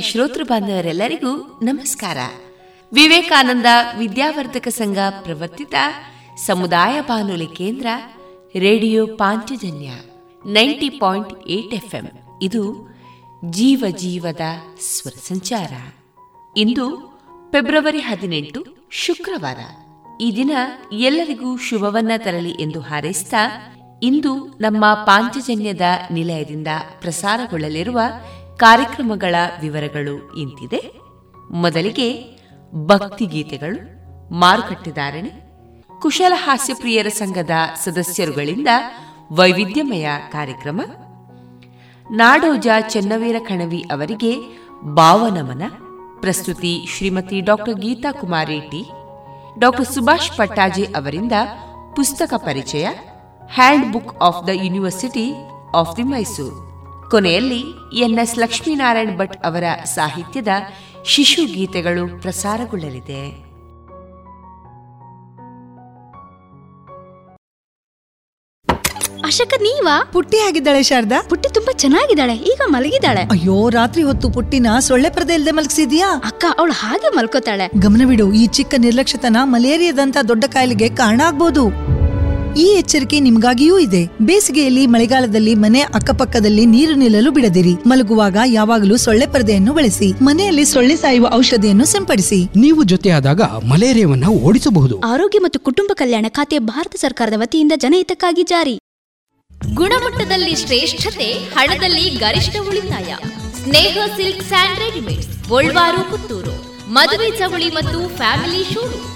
ಶ್ರೋತೃ ಬಾಂಧವರೆಲ್ಲರಿಗೂ ನಮಸ್ಕಾರ. ವಿವೇಕಾನಂದ ವಿದ್ಯಾವರ್ಧಕ ಸಂಘ ಪ್ರವರ್ತಿತ ಸಮುದಾಯ ಬಾನುಲಿ ಕೇಂದ್ರ, radio Panchajanya ninety point eight FM. ಇದು ಜೀವ ಜೀವದ ಸ್ವರ ಸಂಚಾರ. ಇಂದು ಫೆಬ್ರವರಿ ಹದಿನೆಂಟು, ಶುಕ್ರವಾರ. ಈ ದಿನ ಎಲ್ಲರಿಗೂ ಶುಭವನ್ನ ತರಲಿ ಎಂದು ಹಾರೈಸಿದ ಇಂದು ನಮ್ಮ ಪಾಂಚಜನ್ಯದ ನಿಲಯದಿಂದ ಪ್ರಸಾರಗೊಳ್ಳಲಿರುವ ಕಾರ್ಯಕ್ರಮಗಳ ವಿವರಗಳು ಇಂತಿದೆ. ಮೊದಲಿಗೆ ಭಕ್ತಿಗೀತೆಗಳು ಮಾರುಕಟ್ಟೆದಾರಣೆ ಕುಶಲ ಹಾಸ್ಯಪ್ರಿಯರ ಸಂಘದ ಸದಸ್ಯರುಗಳಿಂದ ವೈವಿಧ್ಯಮಯ ಕಾರ್ಯಕ್ರಮ, ನಾಡೋಜ ಚೆನ್ನವೀರ ಕಣವಿ ಅವರಿಗೆ ಭಾವನಮನ, ಪ್ರಸ್ತುತಿ Shrimati doctor Geetha Kumari T doctor Subhash Pattaje ಅವರಿಂದ ಪುಸ್ತಕ ಪರಿಚಯ handbook of the university of the Mysore. ಕೊನೆಯಲ್ಲಿ ಎನ್ಎಸ್ ಲಕ್ಷ್ಮೀನಾರಾಯಣ್ ಭಟ್ ಅವರ ಸಾಹಿತ್ಯದ ಶಿಶು ಗೀತೆಗಳು ಪ್ರಸಾರಗೊಳ್ಳಲಿದೆ. ಅಶಕ ನೀವಾ? ಪುಟ್ಟಿ ಆಗಿದ್ದಾಳೆ ಶಾರದಾ? ಪುಟ್ಟಿ ತುಂಬಾ ಚೆನ್ನಾಗಿದ್ದಾಳೆ ಈಗ ಮಲಗಿದ್ದಾಳೆ. ಅಯ್ಯೋ ರಾತ್ರಿ ಹೊತ್ತು ಪುಟ್ಟಿನ ಸೊಳ್ಳೆ ಪರದೆ ಇಲ್ದೆ ಮಲಗಿಸಿದ್ಯಾ? ಅಕ್ಕ ಅವಳು ಹಾಗೆ ಮಲ್ಕೋತಾಳೆ. ಗಮನವಿಡು ಈ ಚಿಕ್ಕ ನಿರ್ಲಕ್ಷ್ಯತನ ಮಲೇರಿಯಾದಂತ ದೊಡ್ಡ ಕಾಯಿಲೆಗೆ ಕಾರಣ ಆಗ್ಬೋದು. ಈ ಎಚ್ಚರಿಕೆ ನಿಮಗಾಗಿಯೂ ಇದೆ. ಬೇಸಿಗೆಯಲ್ಲಿ ಮಳೆಗಾಲದಲ್ಲಿ ಮನೆ ಅಕ್ಕಪಕ್ಕದಲ್ಲಿ ನೀರು ನಿಲ್ಲಲು ಬಿಡದಿರಿ. ಮಲಗುವಾಗ ಯಾವಾಗಲೂ ಸೊಳ್ಳೆ ಪರದೆಯನ್ನು ಬಳಸಿ. ಮನೆಯಲ್ಲಿ ಸೊಳ್ಳೆ ಸಾಯುವ ಔಷಧಿಯನ್ನು ಸಿಂಪಡಿಸಿ. ನೀವು ಜೊತೆಯಾದಾಗ ಮಲೇರಿಯಾವನ್ನು ಓಡಿಸಬಹುದು. ಆರೋಗ್ಯ ಮತ್ತು ಕುಟುಂಬ ಕಲ್ಯಾಣ ಖಾತೆ ಭಾರತ ಸರ್ಕಾರದ ವತಿಯಿಂದ ಜನಹಿತಕ್ಕಾಗಿ ಜಾರಿ. ಗುಣಮಟ್ಟದಲ್ಲಿ ಶ್ರೇಷ್ಠತೆ ಹಣದಲ್ಲಿ ಗರಿಷ್ಠ ಉಳಿತಾಯ. Sneha silks and readymade Puttur. ಮದುವೆ ಚವಳಿ ಮತ್ತು ಫ್ಯಾಮಿಲಿ ಶೂರು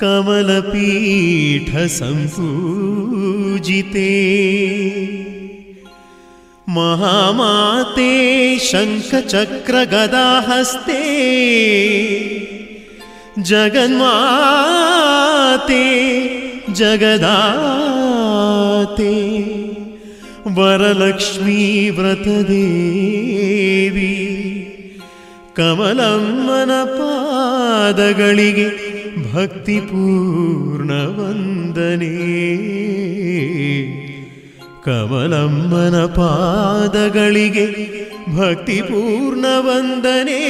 कमलपीठसंपूजिते। महामाते शङ्खचक्रगदाहस्ते। जगन्माते जगदाते। वरलक्ष्मीव्रतदेवी कमलं मनपादगळिगे ವಂದನೆ ಕಮಲಮ್ಮನ ಪಾದಗಳಿಗೆ ಭಕ್ತಿಪೂರ್ಣ ವಂದನೆ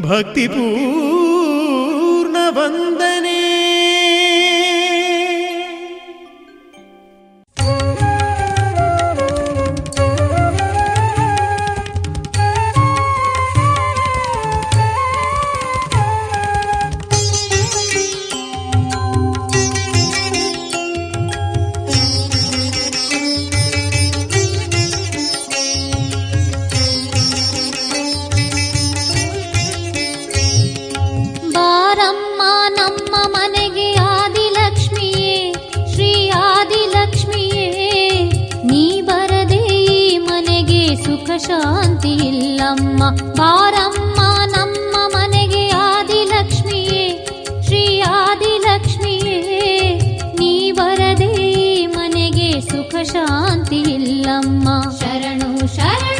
ಭಕ್ತಿಪೂರ್ಣ ವಂದನೆ ಶಾಂತಿ ಇಲ್ಲಮ್ಮ. ಬಾರಮ್ಮ, ನಮ್ಮ ಮನೆಗೆ ಆದಿಲಕ್ಷ್ಮಿಯೇ, ಶ್ರೀ ಆದಿಲಕ್ಷ್ಮಿಯೇ. ನೀ ಬರದೆ ಮನೆಗೆ ಸುಖ ಶಾಂತಿ ಇಲ್ಲಮ್ಮ. ಶರಣು ಶರಣು.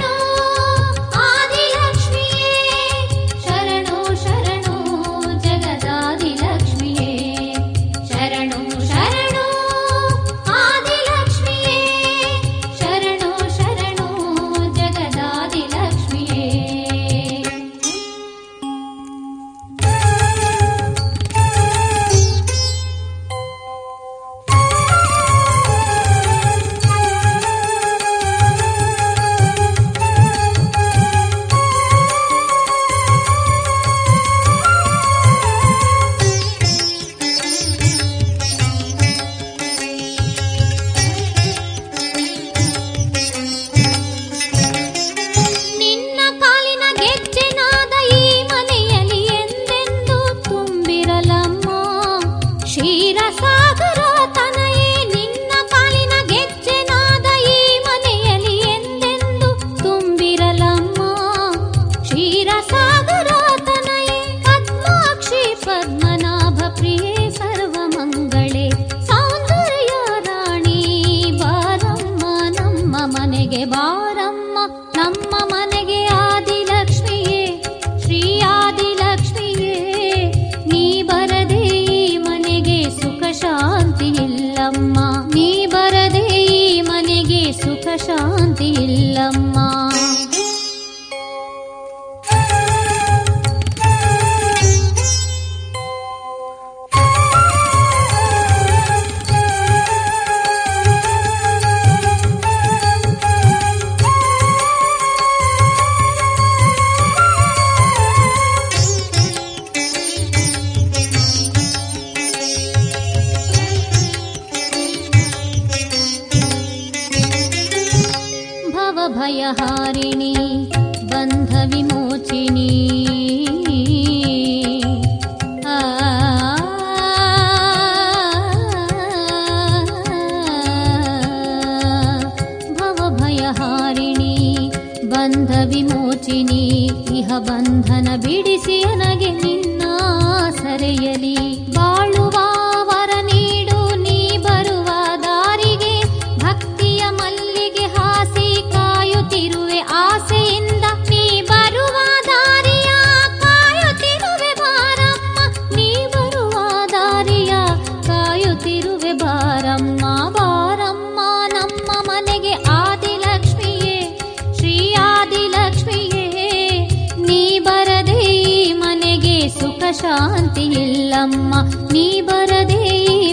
ಶಾಂತಿ ಇಲ್ಲಮ್ಮ ನೀ ಬರದೇ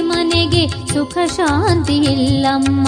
ಮನೆಗೆ ಸುಖ ಶಾಂತಿ ಇಲ್ಲಮ್ಮ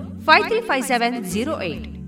535708.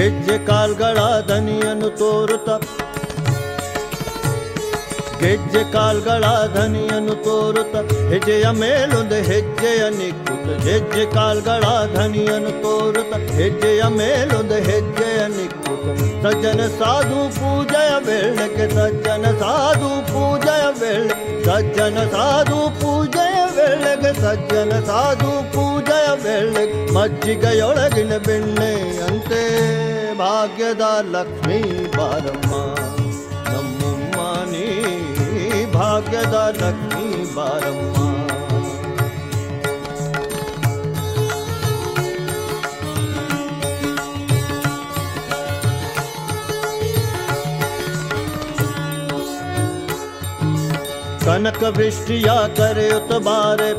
ಹೆಜ್ಜೆ ಕಾಲ್ಗಳ ದನಿಯನ್ನು ತೋರುತ್ತ ಗೆಜ್ಜೆ ಕಾಲ್ಗಳ ಧನಿಯನ್ನು ತೋರುತ್ತ ಹೆಜ್ಜೆಯ ಮೇಲೊಂದು ಹೆಜ್ಜೆಯ ನಿಕ್ಕುತ್ತ ಹೆಜ್ಜೆ ಕಾಲ್ಗಳ ಧನಿಯನ್ನು ತೋರುತ್ತ ಹೆಜ್ಜೆಯ ಮೇಲೊಂದು ಹೆಜ್ಜೆಯ ನಿಕ್ಕುತ್ತ ಸಜ್ಜನ ಸಾಧು ಪೂಜೆಯ ವೇಳೆಗೆ ಸಜ್ಜನ ಸಾಧು ಪೂಜೆಯ ವೇಳೆ ಸಜ್ಜನ ಸಾಧು ಪೂಜೆಯ ವೇಳೆಗೆ ಸಜ್ಜನ ಸಾಧು ಪೂಜೆಯ ವೇಳೆಗೆ ಮಜ್ಜಿಗೆಯೊಳಗಿನ ಬೆಣ್ಣೆಯಂತೆ ಭಾಗ್ಯದ ಲಕ್ಷ್ಮೀ ಬಾರಮ್ಮ, ನಮ್ಮಮ್ಮ ನೀ ಭಾಗ್ಯದ ಲಕ್ಷ್ಮೀ ಬಾರಮ್ಮ. ಕನಕ ವೃಷ್ಟಿಯ ಕರೆಯುತ್ತ ಬಾರೆ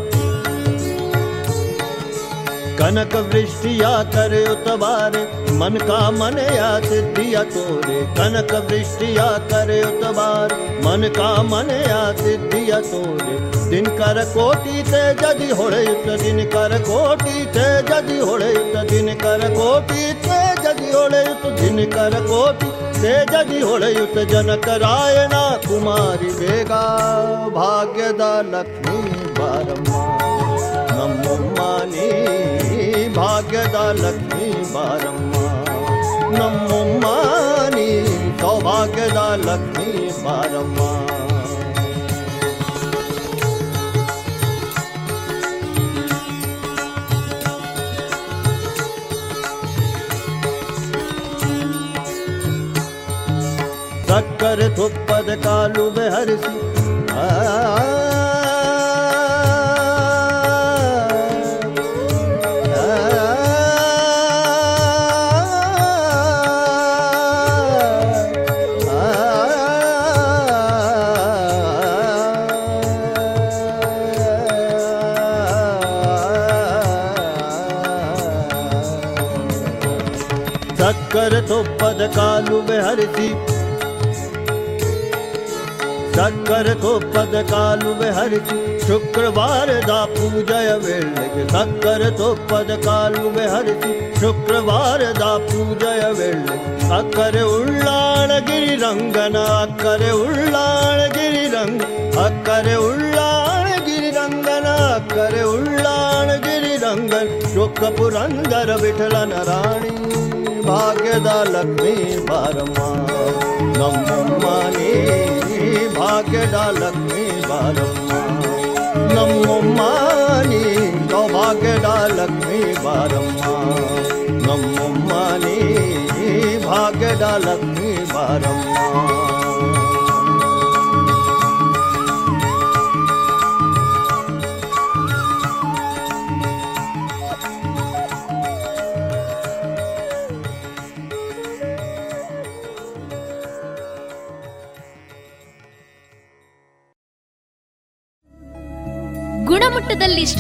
कनक वृष्टिया कर उतबार मन का मन या सिद्धिया तोरे। कनक वृष्टिया कर उतबार मन का मन या सिद्धिया तोरे। दिन कर कोटि ते जदि होड़े तो दिन कर कोटि ते जदि होड़े तो दिन कर कोटि ते जदि होड़े तो दिन कर कोटि ते जदि होड़े तो जनक रायना कुमारी बेगा। भाग्यदा लक्ष्मी बारम्मा नमो मानी। ಭಾಗ್ಯದ ಲಕ್ಷ್ಮೀ ಬಾರಮ್ಮ ನಮ್ಮಮ್ಮ ನೀ ಸೌಭಾಗ್ಯದ ಲಕ್ಷ್ಮೀ ಬಾರಮ್ಮ ಸಕ್ಕರೆ ತುಪ್ಪದ ಕಾಲು ಬೆಹರಿಸಿ ಆ पदकालु विहरति सत्कर तो पदकालु विहरति शुक्रवार दा पूजय वेल्लग सत्कर तो पदकालु विहरति शुक्रवार दा पूजय वेल्लग अकर उल्लाणगिरि रंगन अकर उल्लाणगिरि रंग अकर उल्लाणगिरि रंगन अकर उल्लाणगिरि रंगन शुक्र पुरंदर विठलन राणी भाग्य लक्ष्मी बह नी भाग्य लक्ष्मी बा नी को भाग्य लक्ष्मी बह नी भाग्य लक्ष्मी बह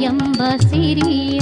ಎಂಬ ಸಿರಿಯ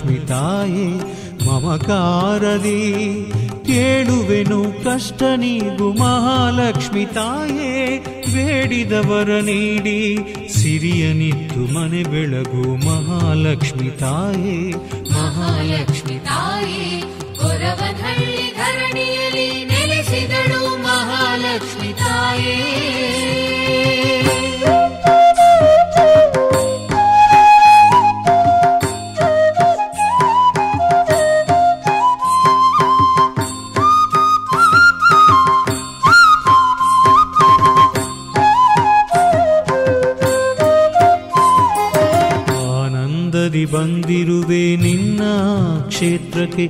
ಮಹಾಲಕ್ಷ್ಮಿ ತಾಯೇ ಮಮಕಾರದಿ ಕೇಳುವೆನು ಕಷ್ಟ ನೀಗು ಮಹಾಲಕ್ಷ್ಮಿ ತಾಯೇ, ಬೇಡಿದವರ ನೀಡಿ ಸಿರಿಯನಿತ್ತು ಮನೆ ಬೆಳಗು ಮಹಾಲಕ್ಷ್ಮಿ ತಾಯೇ. ಮಹಾಲಕ್ಷ್ಮಿ ತಾಯೇ ಗೊರವನಹಳ್ಳಿ ಧರಣಿಯಲ್ಲಿ ನೆಲೆಸಿದಳು ಮಹಾಲಕ್ಷ್ಮಿ ತಾಯೇ.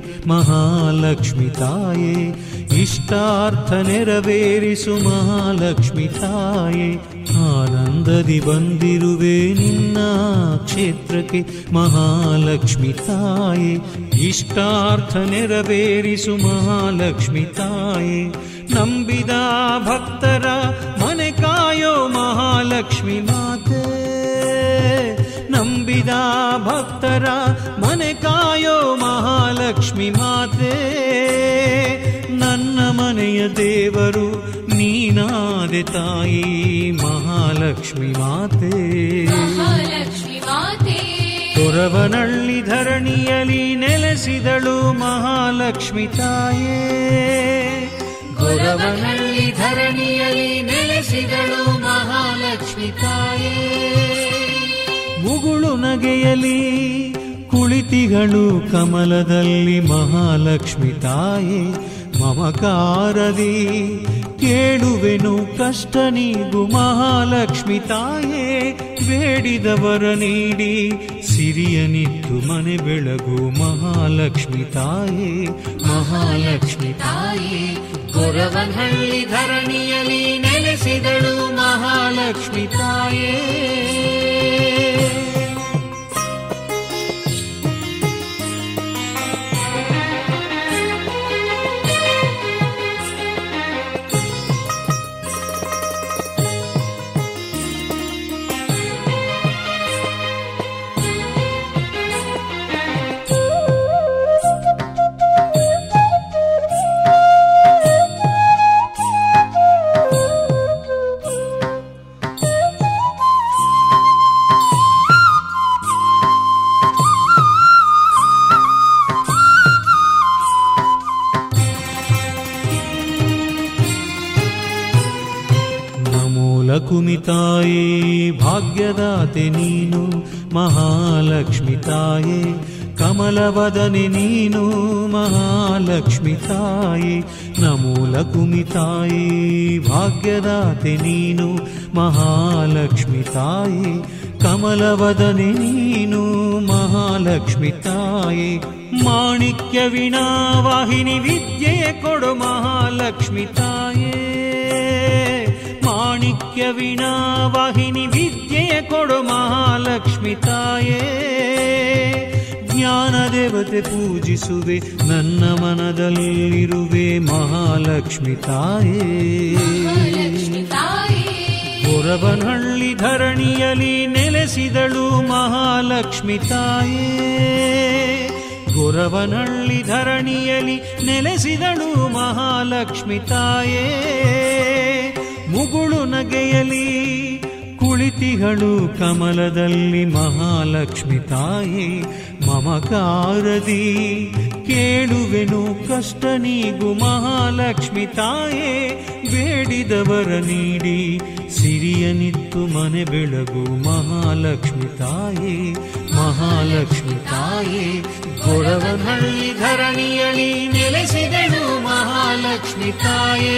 ಕ್ಷೇತ್ರಕ್ಕೆ ಮಹಾಲಕ್ಷ್ಮಿ ತಾಯೇ ಇಷ್ಟಾರ್ಥ ನೆರವೇರಿಸು ಮಹಾಲಕ್ಷ್ಮಿ ತಾಯೇ ಆನಂದದಿ ಬಂದಿರುವೆ ನಿನ್ನ ಕ್ಷೇತ್ರಕ್ಕೆ ಮಹಾಲಕ್ಷ್ಮಿ ತಾಯೇ ಇಷ್ಟಾರ್ಥ ನೆರವೇರಿಸು ಮಹಾಲಕ್ಷ್ಮಿ ತಾಯೇ ನಂಬಿದ ಭಕ್ತರ ಮನೆ ಕಾಯೋ ಮಹಾಲಕ್ಷ್ಮಿ ಮಾತೆ ನಂಬಿದ ಭಕ್ತರ ಮನೆ ಕಾಯೋ ಮಹಾಲಕ್ಷ್ಮಿ ಮಾತೆ ನನ್ನ ಮನೆಯ ದೇವರು ನೀನಾದೆ ತಾಯಿ ಮಹಾಲಕ್ಷ್ಮಿ ಮಾತೆ. ತೊರವನಳ್ಳಿ ಧರಣಿಯಲಿ ನೆಲೆಸಿದಳು ಮಹಾಲಕ್ಷ್ಮಿ ತಾಯೇ. ಗುರವನಳ್ಳಿ ಧರಣಿಯಲ್ಲಿ ನೆಲೆಸಿದಳು ಮಹಾಲಕ್ಷ್ಮಿ ತಾಯೇ. ಮುಗುಳು ನಗೆಯಲಿ ಕುಳಿತಿಗಳು ಕಮಲದಲ್ಲಿ ಮಹಾಲಕ್ಷ್ಮಿ ತಾಯೇ, ಮಮಕಾರದಿ, ಕೇಳುವೆನು ಕಷ್ಟ ನೀಗು ಮಹಾಲಕ್ಷ್ಮಿ ತಾಯೇ, ಬೇಡಿದವರ ನೀಡಿ ಸಿರಿಯನಿತ್ತು ಮನೆ ಬೆಳಗು ಮಹಾಲಕ್ಷ್ಮಿ ತಾಯೇ ಮಹಾಲಕ್ಷ್ಮಿ ತಾಯೇ. ಗೊರವನಹಳ್ಳಿ ಧರಣಿಯಲ್ಲಿ ನೆಲೆಸಿದಳು ಮಹಾಲಕ್ಷ್ಮಿ ತಾಯೇ. ತಾಯೇ, ಭಾಗ್ಯದಾತೆ ನೀನು, ಮಹಾಲಕ್ಷ್ಮಿ ತಾಯೇ. ಕಮಲವದನೆ ನೀನು, ಮಹಾಲಕ್ಷ್ಮಿ ತಾಯೇ. ನಮೋ ಲಕುಮಿ ತಾಯೇ, ಭಾಗ್ಯದಾತೆ ನೀನು, ಮಹಾಲಕ್ಷ್ಮಿ ತಾಯೇ. ಕಮಲವದನೆ ನೀನು, ಮಹಾಲಕ್ಷ್ಮಿ ತಾಯೇ. ಮಾಣಿಕ್ಯ ವಿನಾವಾಹಿನಿ ವಿದ್ಯೆ ಕೊಡು ಮಹಾಲಕ್ಷ್ಮಿ ತಾಯೇ. ಮಾಣಿಕ್ಯ ವಿನಾವಾಹಿನಿ ವಿದ್ಯೆಯ ಕೊಡು ಮಹಾಲಕ್ಷ್ಮಿ ತಾಯೇ. ಜ್ಞಾನ ದೇವತೆ ಪೂಜಿಸುವೆ ನನ್ನ ಮನದಲ್ಲಿರುವೆ ಮಹಾಲಕ್ಷ್ಮಿ ತಾಯೇ. ಮಹಾಲಕ್ಷ್ಮಿ ಧರಣಿಯಲ್ಲಿ ನೆಲೆಸಿದಳು ಮಹಾಲಕ್ಷ್ಮಿ ತಾಯೇ. ಗೊರವನಹಳ್ಳಿ ಧರಣಿಯಲಿ ನೆಲೆಸಿದಳು ಮಹಾಲಕ್ಷ್ಮಿ ತಾಯೇ. ಮುಗುಳು ನಗೆಯಲಿ ಕುಳಿತಿಗಳು ಕಮಲದಲ್ಲಿ ಮಹಾಲಕ್ಷ್ಮಿ ತಾಯಿ, ಮಮಕಾರದಿ, ಕೇಳುವೆನು ಕಷ್ಟ ನೀಗು ಮಹಾಲಕ್ಷ್ಮಿ ತಾಯೇ, ಬೇಡಿದವರ ನೀಡಿ ಸಿರಿಯನಿತ್ತು ಮನೆ ಬೆಳಗು ಮಹಾಲಕ್ಷ್ಮಿ ತಾಯೇ ಮಹಾಲಕ್ಷ್ಮಿ ತಾಯೇ. ಗೊರವನಹಳ್ಳಿ ಧರಣಿಯಲಿ ನೆಲೆಸಿದಳು ಮಹಾಲಕ್ಷ್ಮಿ ತಾಯೇ.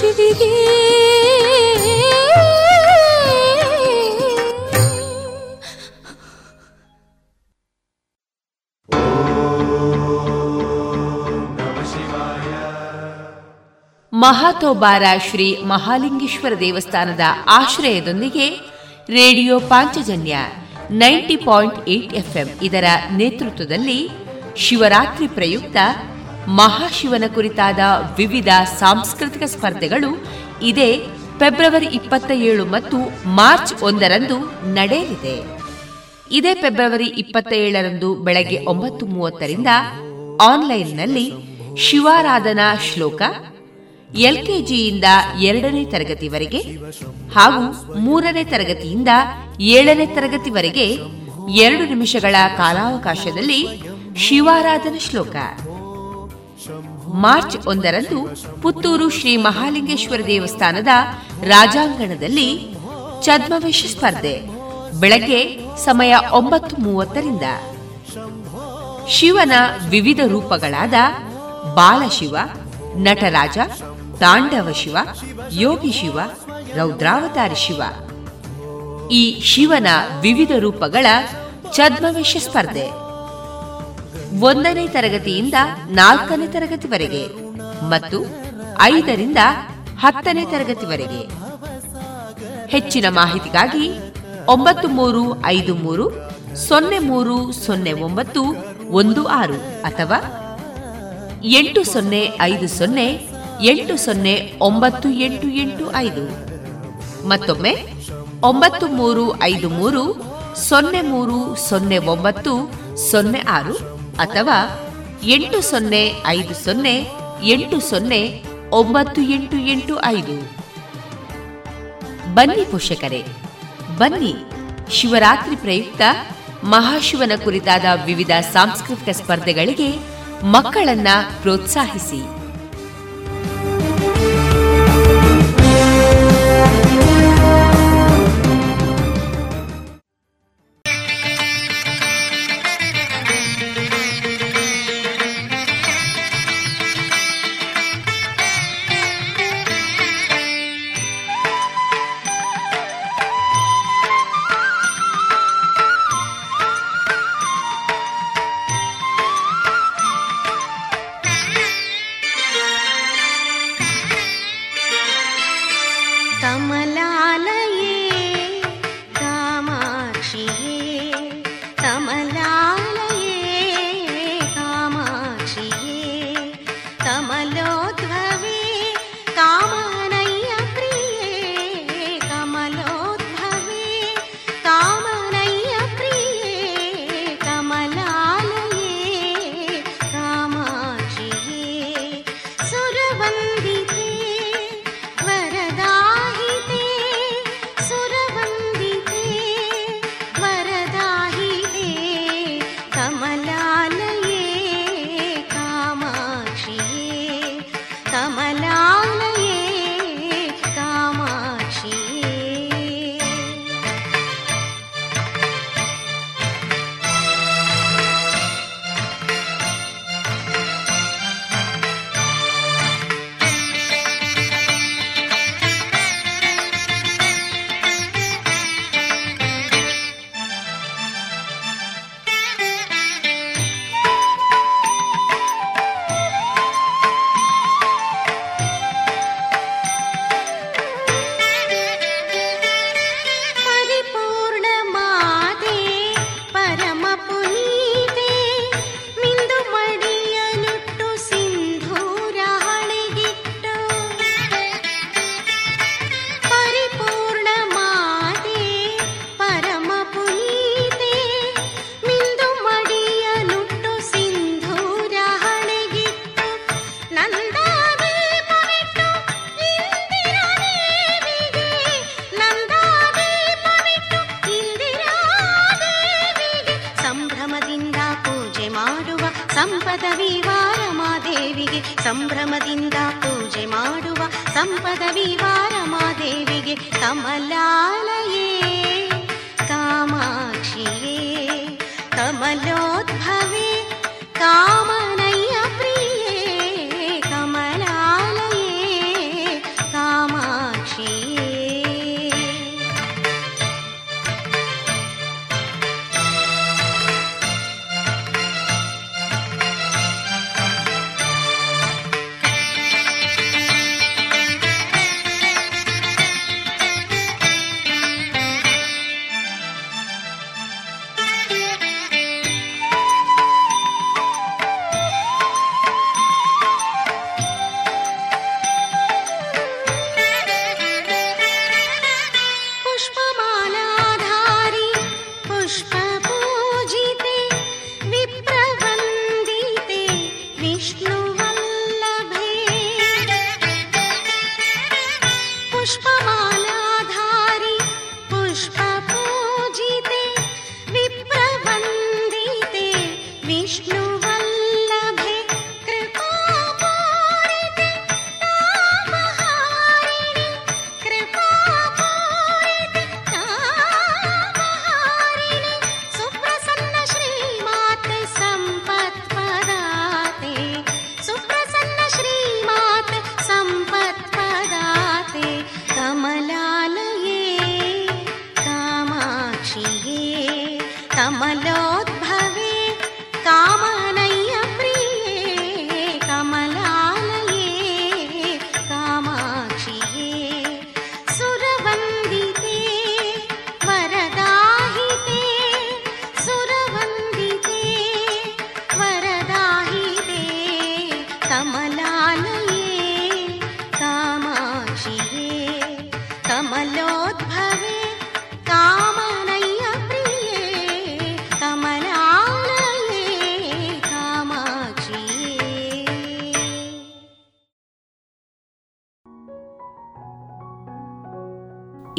ಶಿವಿಗೆ ಮಹಾತೋಬಾರ ಶ್ರೀ ಮಹಾಲಿಂಗೇಶ್ವರ ದೇವಸ್ಥಾನದ ಆಶ್ರಯದೊಂದಿಗೆ radio Panchajanya ninety point eight FM ಇದರ ನೇತೃತ್ವದಲ್ಲಿ ಶಿವರಾತ್ರಿ ಪ್ರಯುಕ್ತ ಮಹಾಶಿವನ ಕುರಿತಾದ ವಿವಿಧ ಸಾಂಸ್ಕೃತಿಕ ಸ್ಪರ್ಧೆಗಳು ಇದೇ ಫೆಬ್ರವರಿ ಇಪ್ಪತ್ತ ಏಳು ಮತ್ತು ಮಾರ್ಚ್ ಒಂದರಂದು ನಡೆಯಲಿದೆ. ಇದೇ ಫೆಬ್ರವರಿ ಇಪ್ಪತ್ತ ಏಳರಂದು ಬೆಳಗ್ಗೆ ಒಂಬತ್ತು ಮೂವತ್ತರಿಂದ ಆನ್ಲೈನ್ನಲ್ಲಿ ಶಿವಾರಾಧನಾ ಶ್ಲೋಕ, ಎಲ್ಕೆಜಿಯಿಂದ ಎರಡನೇ ತರಗತಿವರೆಗೆ ಹಾಗೂ ಮೂರನೇ ತರಗತಿಯಿಂದ ಏಳನೇ ತರಗತಿವರೆಗೆ ಎರಡು ನಿಮಿಷಗಳ ಕಾಲಾವಕಾಶದಲ್ಲಿ ಶಿವಾರಾಧನಾ ಶ್ಲೋಕ. ಮಾರ್ಚ್ ಒಂದರಂದು ಪುತ್ತೂರು ಶ್ರೀ ಮಹಾಲಿಂಗೇಶ್ವರ ದೇವಸ್ಥಾನದ ರಾಜಾಂಗಣದಲ್ಲಿ ಛದ್ಮವೇಶ ಸ್ಪರ್ಧೆ, ಬೆಳಗ್ಗೆ ಸಮಯ ಒಂಬತ್ತು ಮೂವತ್ತರಿಂದ ಶಿವನ ವಿವಿಧ ರೂಪಗಳಾದ ಬಾಲಶಿವ, ನಟರಾಜ, ತಾಂಡವ ಶಿವ, ಯೋಗಿ ಶಿವ, ರೌದ್ರಾವತಾರಿ ಶಿವ. ಈ ಶಿವನ ವಿವಿಧ ರೂಪಗಳ ಛದ್ಮವೇಶ ಸ್ಪರ್ಧೆ. ಒಂದನೇ ತರಗತಿಯಿಂದ ನಾಲ್ಕನೇ ತರಗತಿವರೆಗೆ ಮತ್ತು ಐದರಿಂದ ಹತ್ತನೇ ತರಗತಿವರೆಗೆ. ಹೆಚ್ಚಿನ ಮಾಹಿತಿಗಾಗಿ ಒಂಬತ್ತು ಮೂರು ಐದು ಮೂರು ಸೊನ್ನೆ ಮೂರು ಸೊನ್ನೆ ಒಂಬತ್ತು ಒಂದು ಆರು ಅಥವಾ ಎಂಟು ಸೊನ್ನೆ ಐದು ಸೊನ್ನೆ ಎಂಟು ಸೊನ್ನೆ ಒಂಬತ್ತು ಎಂಟು ಎಂಟು ಐದು. ಮತ್ತೊಮ್ಮೆ ಒಂಬತ್ತು ಮೂರು ಐದು ಮೂರು ಸೊನ್ನೆ ಮೂರು ಸೊನ್ನೆ ಒಂಬತ್ತು ಸೊನ್ನೆ ಆರು. ಅಥವಾ ಎಂಟು ಸೊನ್ನೆ ಐದು ಸೊನ್ನೆ ಎಂಟು ಸೊನ್ನೆ ಒಂಬತ್ತು ಎಂಟು ಎಂಟು ಐದು. ಬನ್ನಿ ಪೋಷಕರೇ, ಬನ್ನಿ. ಶಿವರಾತ್ರಿ ಪ್ರಯುಕ್ತ ಮಹಾಶಿವನ ಕುರಿತಾದ ವಿವಿಧ ಸಾಂಸ್ಕೃತಿಕ ಸ್ಪರ್ಧೆಗಳಿಗೆ ಮಕ್ಕಳನ್ನ ಪ್ರೋತ್ಸಾಹಿಸಿ.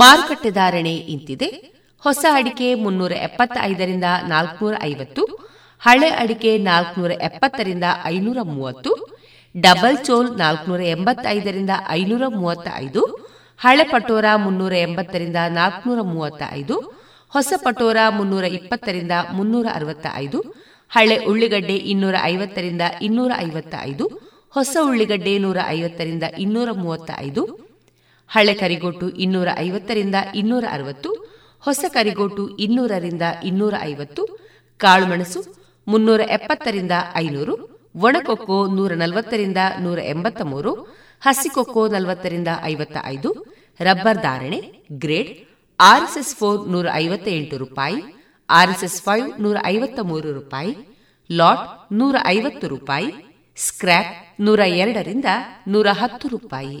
ಮಾರುಕಟ್ಟೆ ಧಾರಣೆ ಇಂತಿದೆ. ಹೊಸ ಅಡಿಕೆ ಮುನ್ನೂರ ಎಪ್ಪತ್ತೈದರಿಂದ ನಾಲ್ಕುನೂರ ಐವತ್ತು, ಹಳೆ ಅಡಿಕೆ ನಾಲ್ಕುನೂರ ಎಪ್ಪತ್ತರಿಂದ ಐನೂರ ಮೂವತ್ತು, ಡಬಲ್ ಚೋಲ್ ನಾಲ್ಕುನೂರ ಎಂಬತ್ತೈದರಿಂದ ಐನೂರ ಮೂವತ್ತ ಐದು ಹಳೆ ಪಟೋರ ಮುನ್ನೂರ ಎಂಬತ್ತರಿಂದ ನಾಲ್ಕುನೂರ ಮೂವತ್ತ ಐದು ಹೊಸ ಪಟೋರ ಮುನ್ನೂರ ಇಪ್ಪತ್ತರಿಂದ ಮುನ್ನೂರ ಅರವತ್ತ ಐದು ಹಳೆ ಉಳ್ಳಿಗಡ್ಡೆ ಇನ್ನೂರ ಐವತ್ತರಿಂದ ಇನ್ನೂರ ಐವತ್ತ ಐದು ಹೊಸ ಉಳ್ಳಿಗಡ್ಡೆ ನೂರ ಐವತ್ತರಿಂದ ಇನ್ನೂರ ಮೂವತ್ತ ಐದು ಹಳೆ ಕರಿಗೋಟು ಇನ್ನೂರ ಐವತ್ತರಿಂದ ಇನ್ನೂರ ಅರವತ್ತು ಹೊಸ ಕರಿಗೋಟು ಇನ್ನೂರರಿಂದ ಇನ್ನೂರ ಐವತ್ತು ಕಾಳುಮೆಣಸು ಮುನ್ನೂರ ಎಪ್ಪತ್ತರಿಂದ ಐನೂರು, ಒಣಕೊಕ್ಕೋ ನೂರ ನಲವತ್ತರಿಂದ ನೂರ ಎಂಬತ್ತ ಮೂರು ಹಸಿಕೊಕ್ಕೋ ನಲವತ್ತರಿಂದ ಐವತ್ತ ಐದು ರಬ್ಬರ್ ಧಾರಣೆ, ಗ್ರೇಡ್ ಆರ್ಎಸ್ಎಸ್ ಫೋರ್ ನೂರ ಐವತ್ತ ಎಂಟು ರೂಪಾಯಿ ಆರ್ಎಸ್ಎಸ್ ಫೈವ್ ನೂರ ಐವತ್ತ ಮೂರು ರೂಪಾಯಿ, ಲಾಟ್ ನೂರ ಐವತ್ತು ರೂಪಾಯಿ, ಸ್ಕ್ರ್ಯಾಪ್ ನೂರ ಎರಡರಿಂದ ನೂರ ಹತ್ತು ರೂಪಾಯಿ.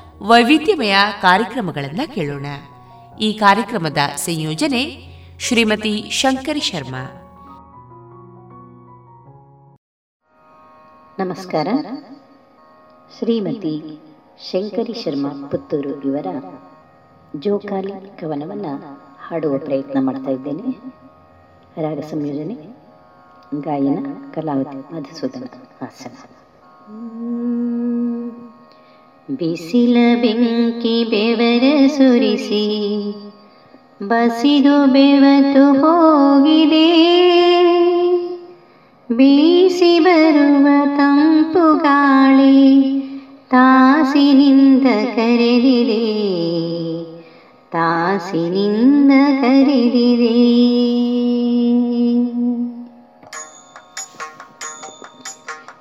ವೈವಿಧ್ಯಮಯ ಕಾರ್ಯಕ್ರಮಗಳನ್ನು ಕೇಳೋಣ. ಈ ಕಾರ್ಯಕ್ರಮದ ಸಂಯೋಜನೆ ಶ್ರೀಮತಿ ಶಂಕರಿ ಶರ್ಮಾ. ನಮಸ್ಕಾರ. ಶ್ರೀಮತಿ ಶಂಕರಿ ಶರ್ಮಾ ಪುತ್ತೂರು ಇವರ ಜೋಕಾಲಿ ಕವನವನ್ನು ಹಾಡುವ ಪ್ರಯತ್ನ ಮಾಡ್ತಾ ಇದ್ದೇನೆ. ರಾಗ ಸಂಯೋಜನೆ, ಗಾಯನ, ಕಲಾವತಿ, ಮಧುಸೂದನ ಹಾಸನ. ಬಿಸಿಲ ಬೆಂಕಿ ಬೆವರ ಸುರಿಸಿ ಬಸಿದು ಬೆವತು ಹೋಗಿದೆ ಬೀಸಿ ಬರುವ ತಂಪು ಗಾಳಿ ತಾಸಿನಿಂದ ಕರೆದಿದೆ ತಾಸಿನಿಂದ ಕರೆದಿದೆ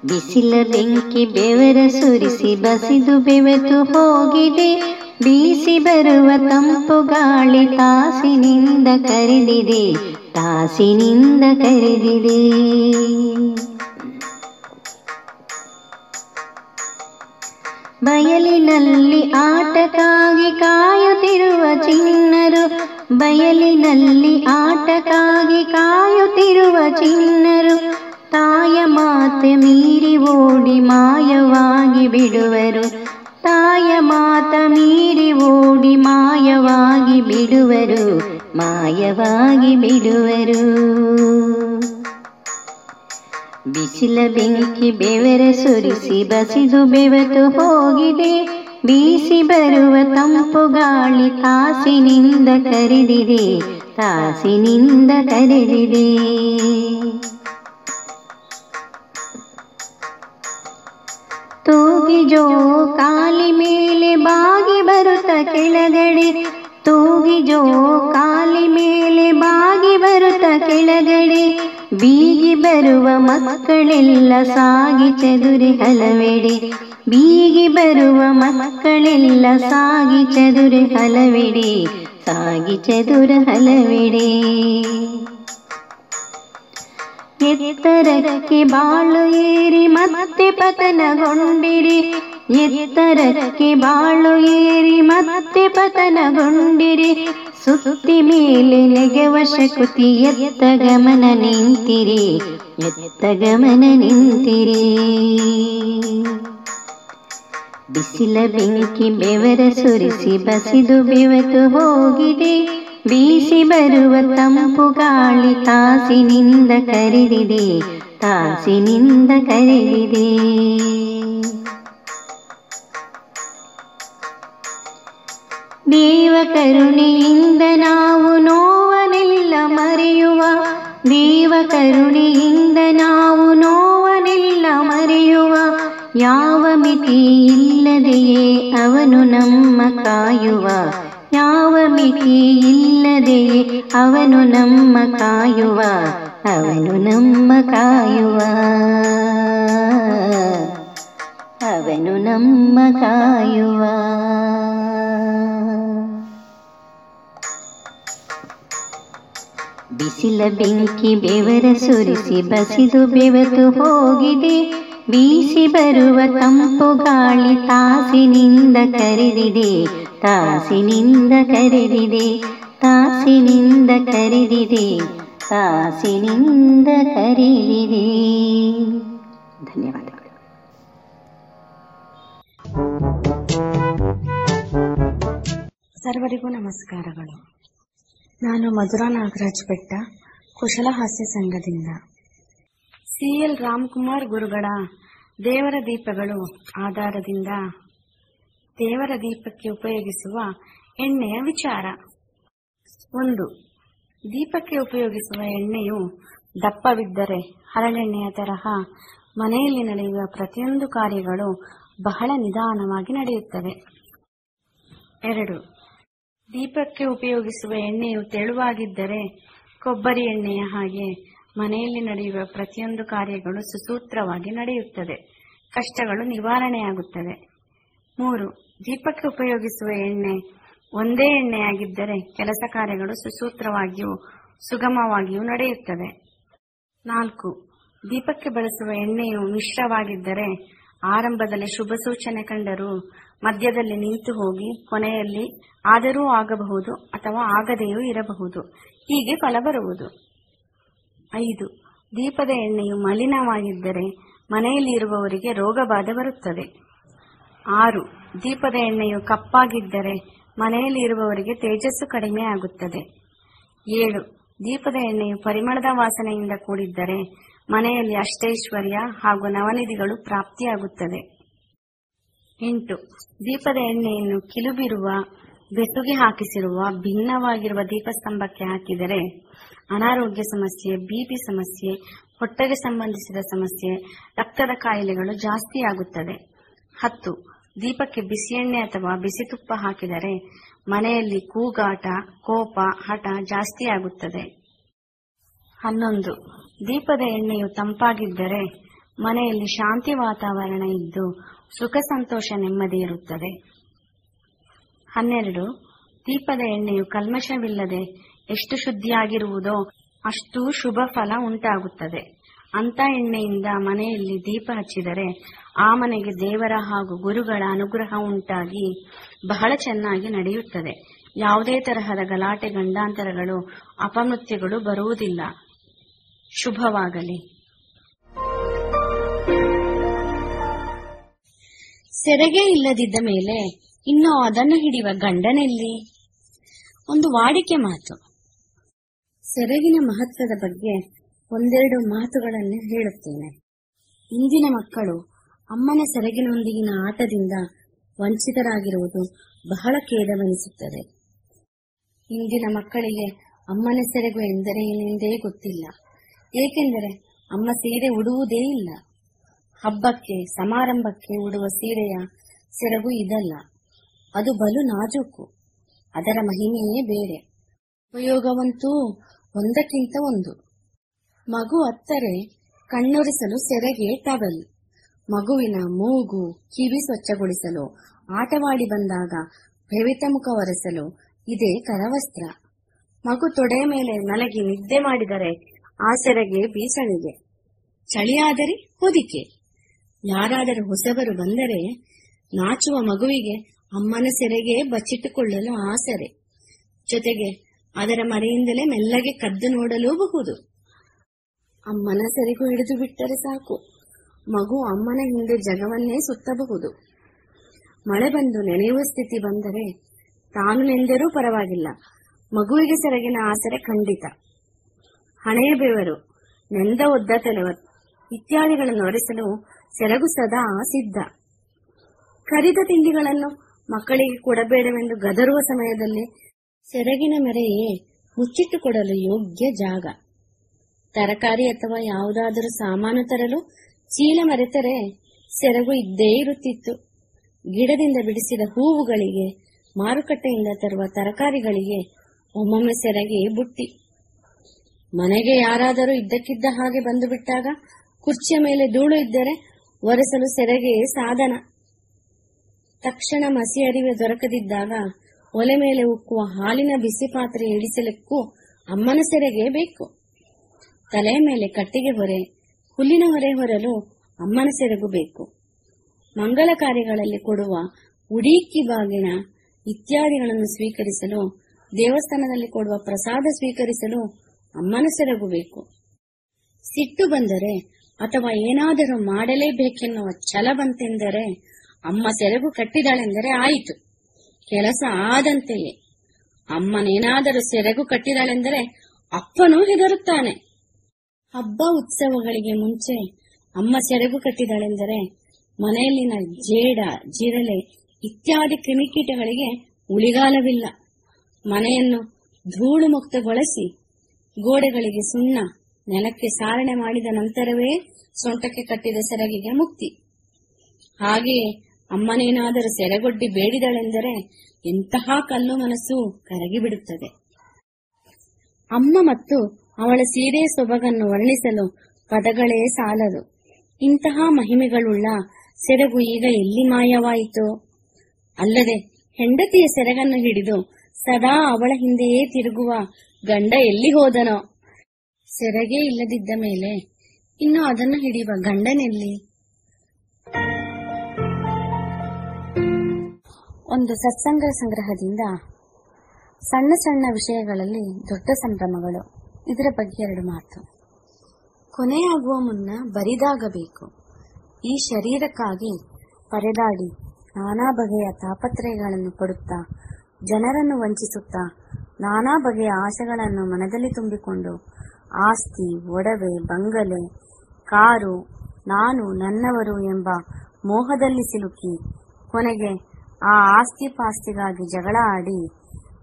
ಬಿಸಿಲ ಬೆಂಕಿ ಬೆವರ ಸುರಿಸಿ ಬಸಿದು ಬೆವೆತು ಹೋಗಿದೆ. ಬೀಸಿ ಬರುವ ತಂಪು ಗಾಳಿ ತಾಸಿನಿಂದ ಕರೆದಿದೆ. ತಾಸಿನಿಂದ ಕರೆದಿದೆ. ಬಯಲಿನಲ್ಲಿ ಆಟಕ್ಕಾಗಿ ಕಾಯುತ್ತಿರುವ ಚಿನ್ನರು, ಬಯಲಿನಲ್ಲಿ ಆಟಕ್ಕಾಗಿ ಕಾಯುತ್ತಿರುವ ಚಿನ್ನರು ತಾಯ ಮಾತೆ ಮೀರಿ ಓಡಿ ಮಾಯವಾಗಿ ಬಿಡುವರು. ತಾಯ ಮಾತ ಮೀರಿ ಓಡಿ ಮಾಯವಾಗಿ ಬಿಡುವರು. ಮಾಯವಾಗಿ ಬಿಡುವರು. ಬಿಸಿಲ ಬೆಂಕಿ ಬೆವರ ಸುರಿಸಿ ಬಸಿದು ಬೆವತು ಹೋಗಿದೆ. ಬೀಸಿ ಬರುವ ತಂಪು ಗಾಳಿ ತಾಸಿನಿಂದ ಕರೆದಿದೆ. ತಾಸಿನಿಂದ ಕರೆದಿದೆ. ತೂಗಿ ಜೋ ಕಾಲಿ ಮೇಲೆ ಬಾಗಿ ಬರುತ್ತ ಕೆಳಗಡೆ. ತೂಗಿಜೋ ಕಾಲಿ ಮೇಲೆ ಬಾಗಿ ಬರುತ್ತ ಕೆಳಗಡೆ. ಬೀಗಿ ಬರುವ ಮಕ್ಕಳೆಲ್ಲ ಸಾಗಿ ಚದುರಿ ಹಲವೆಡೆ. ಬೀಗಿ ಬರುವ ಮಕ್ಕಳೆಲ್ಲ ಸಾಗಿ ಚದುರಿ ಹಲವೆಡೆ. ಸಾಗಿ ಚದುರ ಹಲವೆಡೆ. ಎತ್ತರಕ್ಕೆ ಬಾಳು ಏರಿ ಮತ್ತೆ ಪತನಗೊಂಡಿರಿ. ಎತ್ತರಕ್ಕೆ ಬಾಳು ಏರಿ ಮತ್ತೆ ಪತನಗೊಂಡಿರಿ. ಸುತ್ತಿ ಮೇಲೆ ನೆಗೆವ ಶಕುತಿ ಎತ್ತ ಗಮನ ನಿಂತಿರಿ. ಎತ್ತ ಗಮನ ನಿಂತಿರಿ. ಬಿಸಿಲ ಬೆಂಕಿ ಬೆವರ ಸುರಿಸಿ ಬಸಿದು ಬೆವತು ಹೋಗಿದೆ. ಬೀಸಿ ಬರುವ ತಂಪು ಗಾಳಿ ತಾಸಿನಿಂದ ಕರೆದಿದೆ ತಾಸಿನಿಂದ ಕರೆದಿದೆ ದೇವ ಕರುಣೆಯಿಂದ ನಾವು ನೋವನೆಲ್ಲ ಮರೆಯುವ ದೇವ ಕರುಣೆಯಿಂದ ನಾವು ನೋವನೆಲ್ಲ ಮರೆಯುವ ಯಾವ ಮಿತಿ ಇಲ್ಲದೆಯೇ ಅವನು ನಮ್ಮ ಕಾಯುವ ಯಾವ ಮಿತಿ ಇಲ್ಲದೆಯೇ ಅವನು ನಮ್ಮ ಕಾಯುವ, ಅವನು ನಮ್ಮ ಕಾಯುವ. ಅವನು ನಮ್ಮ ಕಾಯುವ. ಬಿಸಿಲ ಬೆಂಕಿ ಬೆವರ ಸುರಿಸಿ, ಬಸಿದು ಬೆವತು ಹೋಗಿದೆ. ಬೀಸಿ ಬರುವ ತಂಪು ಗಾಳಿ ತಾಸಿನಿಂದ ಕರೆದಿದೆ ತಾಸಿನಿಂದ ಕರೆದಿದೆ ತಾಸಿನಿಂದ ಕರೆದಿದೆ ತಾಸಿನಿಂದ ಕರೆದಿದೆ. ಧನ್ಯವಾದಗಳು. ಸರ್ವರಿಗೂ ನಮಸ್ಕಾರಗಳು. ನಾನು ಮಧುರಾ ನಾಗರಾಜ್ ಬೆಟ್ಟ, ಕುಶಲ ಹಾಸ್ಯ ಸಂಘದಿಂದ. ಸಿ ಸಿಎಲ್ ರಾಮ್ಕುಮಾರ್ ಗುರುಗಳ ದೇವರ ದೀಪಗಳು ಆಧಾರದಿಂದ ದೇವರ ದೀಪಕ್ಕೆ ಉಪಯೋಗಿಸುವ ಎಣ್ಣೆಯ ವಿಚಾರ. ಒಂದು, ದೀಪಕ್ಕೆ ಉಪಯೋಗಿಸುವ ಎಣ್ಣೆಯು ದಪ್ಪವಿದ್ದರೆ ಹರಳೆಣ್ಣೆಯ ತರಹ ಮನೆಯಲ್ಲಿ ನಡೆಯುವ ಪ್ರತಿಯೊಂದು ಕಾರ್ಯಗಳು ಬಹಳ ನಿಧಾನವಾಗಿ ನಡೆಯುತ್ತವೆ. ಎರಡು, ದೀಪಕ್ಕೆ ಉಪಯೋಗಿಸುವ ಎಣ್ಣೆಯು ತೆಳುವಾಗಿದ್ದರೆ ಕೊಬ್ಬರಿ ಎಣ್ಣೆಯ ಹಾಗೆ ಮನೆಯಲ್ಲಿ ನಡೆಯುವ ಪ್ರತಿಯೊಂದು ಕಾರ್ಯಗಳು ಸುಸೂತ್ರವಾಗಿ ನಡೆಯುತ್ತದೆ ಕಷ್ಟಗಳು ನಿವಾರಣೆಯಾಗುತ್ತವೆ. ಮೂರು, ದೀಪಕ್ಕೆ ಉಪಯೋಗಿಸುವ ಎಣ್ಣೆ ಒಂದೇ ಎಣ್ಣೆಯಾಗಿದ್ದರೆ ಕೆಲಸ ಕಾರ್ಯಗಳು ಸುಸೂತ್ರವಾಗಿಯೂ ಸುಗಮವಾಗಿಯೂ ನಡೆಯುತ್ತವೆ. ನಾಲ್ಕು, ದೀಪಕ್ಕೆ ಬಳಸುವ ಎಣ್ಣೆಯು ಮಿಶ್ರವಾಗಿದ್ದರೆ ಆರಂಭದಲ್ಲಿ ಶುಭ ಸೂಚನೆ ಕಂಡರೂ ಮಧ್ಯದಲ್ಲಿ ನಿಂತು ಹೋಗಿ ಕೊನೆಯಲ್ಲಿ ಆದರೂ ಆಗಬಹುದು ಅಥವಾ ಆಗದೆಯೂ ಇರಬಹುದು. ಹೀಗೆ ಫಲ ಬರುವುದು. ಐದು, ದೀಪದ ಎಣ್ಣೆಯು ಮಲಿನವಾಗಿದ್ದರೆ ಮನೆಯಲ್ಲಿ ಇರುವವರಿಗೆ ರೋಗ ಬಾಧೆ ಬರುತ್ತದೆ. ಆರು, ದೀಪದ ಎಣ್ಣೆಯು ಕಪ್ಪಾಗಿದ್ದರೆ ಮನೆಯಲ್ಲಿ ಇರುವವರಿಗೆ ತೇಜಸ್ಸು ಕಡಿಮೆ ಆಗುತ್ತದೆ. ಏಳು, ದೀಪದ ಎಣ್ಣೆಯು ಪರಿಮಳದ ವಾಸನೆಯಿಂದ ಕೂಡಿದ್ದರೆ ಮನೆಯಲ್ಲಿ ಅಷ್ಟೈಶ್ವರ್ಯ ಹಾಗೂ ನವನಿಧಿಗಳು ಪ್ರಾಪ್ತಿಯಾಗುತ್ತದೆ. ಎಂಟು, ದೀಪದ ಎಣ್ಣೆಯನ್ನು ಕಿಲುಬಿರುವ, ಬೆಸುಗೆ ಹಾಕಿಸಿರುವ, ಭಿನ್ನವಾಗಿರುವ ದೀಪಸ್ತಂಭಕ್ಕೆ ಹಾಕಿದರೆ ಅನಾರೋಗ್ಯ ಸಮಸ್ಯೆ ಬಿಪಿ ಸಮಸ್ಯೆ ಹೊಟ್ಟೆಗೆ ಸಂಬಂಧಿಸಿದ ಸಮಸ್ಯೆ, ರಕ್ತದ ಕಾಯಿಲೆಗಳು ಜಾಸ್ತಿಯಾಗುತ್ತದೆ ಹತ್ತು, ದೀಪಕ್ಕೆ ಬಿಸಿ ಎಣ್ಣೆ ಅಥವಾ ಬಿಸಿ ತುಪ್ಪ ಹಾಕಿದರೆ ಮನೆಯಲ್ಲಿ ಕೂಗಾಟ, ಕೋಪ, ಹಠ ಜಾಸ್ತಿಯಾಗುತ್ತದೆ ಹನ್ನೊಂದು, ದೀಪದ ಎಣ್ಣೆಯು ತಂಪಾಗಿದ್ದರೆ ಮನೆಯಲ್ಲಿ ಶಾಂತಿ ವಾತಾವರಣ ಇದ್ದು ಸುಖ ಸಂತೋಷ ನೆಮ್ಮದಿ ಇರುತ್ತದೆ. ಹನ್ನೆರಡು, ದೀಪದ ಎಣ್ಣೆಯು ಕಲ್ಮಶವಿಲ್ಲದೆ ಎಷ್ಟು ಶುದ್ಧಿಯಾಗಿರುವುದೋ ಅಷ್ಟು ಶುಭ ಫಲ ಉಂಟಾಗುತ್ತದೆ. ಅಂತ ಎಣ್ಣೆಯಿಂದ ಮನೆಯಲ್ಲಿ ದೀಪ ಹಚ್ಚಿದರೆ ಆ ಮನೆಗೆ ದೇವರ ಹಾಗೂ ಗುರುಗಳ ಅನುಗ್ರಹ ಉಂಟಾಗಿ ಬಹಳ ಚೆನ್ನಾಗಿ ನಡೆಯುತ್ತದೆ. ಯಾವುದೇ ತರಹದ ಗಲಾಟೆ, ಗಂಡಾಂತರಗಳು, ಅಪಮೃತ್ಯಗಳು ಬರುವುದಿಲ್ಲ. ಶುಭವಾಗಲಿ. ಸೆರೆಗೆ ಇಲ್ಲದಿದ್ದ ಮೇಲೆ ಇನ್ನು ಅದನ್ನು ಹಿಡಿಯುವ ಗಂಡನೆಲ್ಲಿ? ಒಂದು ವಾಡಿಕೆ ಮಾತು. ಸೆರಗಿನ ಮಹತ್ವದ ಬಗ್ಗೆ ಒಂದೆರಡು ಮಾತುಗಳನ್ನು ಹೇಳುತ್ತೇನೆ. ಇಂದಿನ ಮಕ್ಕಳು ಅಮ್ಮನ ಸೆರಗಿನೊಂದಿಗಿನ ಆಟದಿಂದ ವಂಚಿತರಾಗಿರುವುದು ಬಹಳ ಖೇದವೆನಿಸುತ್ತದೆ. ಇಂದಿನ ಮಕ್ಕಳಿಗೆ ಅಮ್ಮನ ಸೆರಗು ಎಂದರೆ ಏನೆಂದೇ ಗೊತ್ತಿಲ್ಲ. ಏಕೆಂದರೆ ಅಮ್ಮ ಸೀರೆ ಉಡುವುದೇ ಇಲ್ಲ. ಹಬ್ಬಕ್ಕೆ, ಸಮಾರಂಭಕ್ಕೆ ಉಡುವ ಸೀರೆಯ ಸೆರಗು ಇದಲ್ಲ. ಅದು ಬಲು ನಾಜೂಕು. ಅದರ ಮಹಿಮೆಯೇ ಬೇರೆ. ಉಪಯೋಗವಂತೂ ಒಂದಕ್ಕಿಂತ ಒಂದು. ಮಗು ಅತ್ತರೆ, ಕಣ್ಣೊರೆಸಲು ಸೆರೆಗೆ ಟವಲ್. ಮಗುವಿನ ಮೂಗು ಕಿವಿ ಸ್ವಚ್ಛಗೊಳಿಸಲು, ಆಟವಾಡಿ ಬಂದಾಗ ಬೆವಿತ ಮುಖ ಒರೆಸಲು ಇದೇ ಕರವಸ್ತ್ರ. ಮಗು ತೊಡೆ ಮೇಲೆ ನಲಗಿ ನಿದ್ದೆ ಮಾಡಿದರೆ ಆ ಸೆರೆಗೆ ಬೀಸಣಿಗೆ ಚಳಿಯಾದರೆ ಹೊದಿಕೆ. ಯಾರಾದರೂ ಹೊಸಬರು ಬಂದರೆ ನಾಚುವ ಮಗುವಿಗೆ ಅಮ್ಮನ ಸೆರೆಗೆ ಬಚ್ಚಿಟ್ಟುಕೊಳ್ಳಲು ಆಸರೆ. ಜೊತೆಗೆ ಅದರ ಮರೆಯಿಂದಲೇ ಮೆಲ್ಲಗೆ ಕದ್ದು ನೋಡಲೂಬಹುದು. ಅಮ್ಮನ ಸರಿಗೂ ಹಿಡಿದು ಬಿಟ್ಟರೆ ಸಾಕು. ಮಗು ಅಮ್ಮನ ಹಿಂದೆ ಜಗವನ್ನೇ ಸುತ್ತಬಹುದು. ಮಳೆ ಬಂದು ನೆನೆಯುವ ಸ್ಥಿತಿ ಬಂದರೆ ತಾನು ನೆಂದರೂ ಪರವಾಗಿಲ್ಲ. ಮಗುವಿಗೆ ಸೆರಗಿನ ಆಸರೆ ಖಂಡಿತ. ಹಣೆಯ ಬೆವರು, ನೆಂದ ಒದ್ದ ತಲೆ ಇತ್ಯಾದಿಗಳನ್ನು ಒರೆಸಲು ಸೆರಗು ಸದಾ ಸಿದ್ಧ. ಕರಿದ ತಿಂಡಿಗಳನ್ನು ಮಕ್ಕಳಿಗೆ ಕೊಡಬೇಡವೆಂದು ಗದರುವ ಸಮಯದಲ್ಲಿ ಸೆರಗಿನ ಮರೆಯೇ ಮುಚ್ಚಿಟ್ಟುಕೊಡಲು ಯೋಗ್ಯ ಜಾಗ. ತರಕಾರಿ ಅಥವಾ ಯಾವುದಾದರೂ ಸಾಮಾನು ತರಲು ಚೀಲ ಮರೆತರೆ ಸೆರಗು ಇದ್ದೇ ಇರುತ್ತಿತ್ತು. ಗಿಡದಿಂದ ಬಿಡಿಸಿದ ಹೂವುಗಳಿಗೆ, ಮಾರುಕಟ್ಟೆಯಿಂದ ತರುವ ತರಕಾರಿಗಳಿಗೆ ಒಮ್ಮೊಮ್ಮೆ ಸೆರಗಿ ಬುಟ್ಟಿ. ಮನೆಗೆ ಯಾರಾದರೂ ಇದ್ದಕ್ಕಿದ್ದ ಹಾಗೆ ಬಂದು ಬಿಟ್ಟಾಗ ಕುರ್ಚಿಯ ಮೇಲೆ ಧೂಳು ಇದ್ದರೆ ಒರೆಸಲು ಸೆರಗೆ ಸಾಧನ. ತಕ್ಷಣ ಮಸಿ ಅರಿವೆ ದೊರಕದಿದ್ದಾಗ ಒಲೆ ಮೇಲೆ ಉಕ್ಕುವ ಹಾಲಿನ ಬಿಸಿ ಪಾತ್ರೆ ಇಳಿಸಲಿಕ್ಕೂ ಅಮ್ಮನ ಸೆರೆಗೆ ಬೇಕು. ತಲೆ ಮೇಲೆ ಕಟ್ಟಿಗೆ ಹೊರೆ, ಹುಲ್ಲಿನ ಹೊರೆ ಹೊರಲು ಅಮ್ಮನ ಸೆರಗು ಬೇಕು. ಮಂಗಳ ಕಾರ್ಯಗಳಲ್ಲಿ ಕೊಡುವ ಉಡೀಕಿ ಬಾಗಿನ ಇತ್ಯಾದಿಗಳನ್ನು ಸ್ವೀಕರಿಸಲು, ದೇವಸ್ಥಾನದಲ್ಲಿ ಕೊಡುವ ಪ್ರಸಾದ ಸ್ವೀಕರಿಸಲು ಅಮ್ಮನ ಸೆರಗು ಬೇಕು. ಸಿಟ್ಟು ಬಂದರೆ ಅಥವಾ ಏನಾದರೂ ಮಾಡಲೇಬೇಕೆನ್ನುವ ಛಲ ಬಂತೆಂದರೆ ಅಮ್ಮ ಸೆರಗು ಕಟ್ಟಿದಾಳೆಂದರೆ ಆಯಿತು. ಕೆಲಸ ಆದಂತೆಯೇ. ಅಮ್ಮನೇನಾದರೂ ಸೆರಗು ಕಟ್ಟಿದಾಳೆಂದರೆ ಅಪ್ಪನೂ ಹೆದರುತ್ತಾನೆ. ಹಬ್ಬ ಉತ್ಸವಗಳಿಗೆ ಮುಂಚೆ ಅಮ್ಮ ಸೆರಗು ಕಟ್ಟಿದಾಳೆಂದರೆ ಮನೆಯಲ್ಲಿನ ಜೇಡ, ಜಿರಳೆ ಇತ್ಯಾದಿ ಕ್ರಿಮಿಕೀಟಗಳಿಗೆ ಉಳಿಗಾಲವಿಲ್ಲ. ಮನೆಯನ್ನು ಧೂಳು ಮುಕ್ತಗೊಳಿಸಿ ಗೋಡೆಗಳಿಗೆ ಸುಣ್ಣ, ನೆಲಕ್ಕೆ ಸಾರಣೆ ಮಾಡಿದ ನಂತರವೇ ಸೊಂಟಕ್ಕೆ ಕಟ್ಟಿದ ಸೆರಗಿಗೆ ಮುಕ್ತಿ. ಹಾಗೆಯೇ ಅಮ್ಮನೇನಾದರೂ ಸೆರೆಗೊಡ್ಡಿ ಬೇಡಿದಳೆಂದರೆ ಎಂತಹ ಕಲ್ಲು ಮನಸ್ಸು ಕರಗಿಬಿಡುತ್ತದೆ. ಅಮ್ಮ ಮತ್ತು ಅವಳ ಸೀರೆ ಸೊಬಗನ್ನು ವರ್ಣಿಸಲು ಪದಗಳೇ ಸಾಲದು. ಇಂತಹ ಮಹಿಮೆಗಳುಳ್ಳ ಸೆರಗು ಈಗ ಎಲ್ಲಿ ಮಾಯವಾಯಿತು? ಅಲ್ಲದೆ ಹೆಂಡತಿಯ ಸೆರಗನ್ನು ಹಿಡಿದು ಸದಾ ಅವಳ ಹಿಂದೆಯೇ ತಿರುಗುವ ಗಂಡ ಎಲ್ಲಿ ಹೋದನೋ? ಸೆರಗೇ ಇಲ್ಲದಿದ್ದ ಮೇಲೆ ಇನ್ನು ಅದನ್ನು ಹಿಡಿಯುವ ಗಂಡನೆಲ್ಲಿ? ಒಂದು ಸತ್ಸಂಗ ಸಂಗ್ರಹದಿಂದ ಸಣ್ಣ ಸಣ್ಣ ವಿಷಯಗಳಲ್ಲಿ ದೊಡ್ಡ ಸಂಭ್ರಮಗಳು. ಇದರ ಬಗ್ಗೆ ಎರಡು ಮಾತು. ಕೊನೆಯಾಗುವ ಮುನ್ನ ಬರಿದಾಗಬೇಕು. ಈ ಶರೀರಕ್ಕಾಗಿ ಪರೆದಾಡಿ ನಾನಾ ಬಗೆಯ ತಾಪತ್ರಯಗಳನ್ನು ಪಡುತ್ತಾ ಜನರನ್ನು ವಂಚಿಸುತ್ತಾ, ನಾನಾ ಬಗೆಯ ಆಸೆಗಳನ್ನು ಮನದಲ್ಲಿ ತುಂಬಿಕೊಂಡು, ಆಸ್ತಿ, ಒಡವೆ, ಬಂಗಲೆ, ಕಾರು, ನಾನು ನನ್ನವರು ಎಂಬ ಮೋಹದಲ್ಲಿ ಸಿಲುಕಿ, ಕೊನೆಗೆ ಆ ಆಸ್ತಿ ಪಾಸ್ತಿಗಾಗಿ ಜಗಳ ಆಡಿ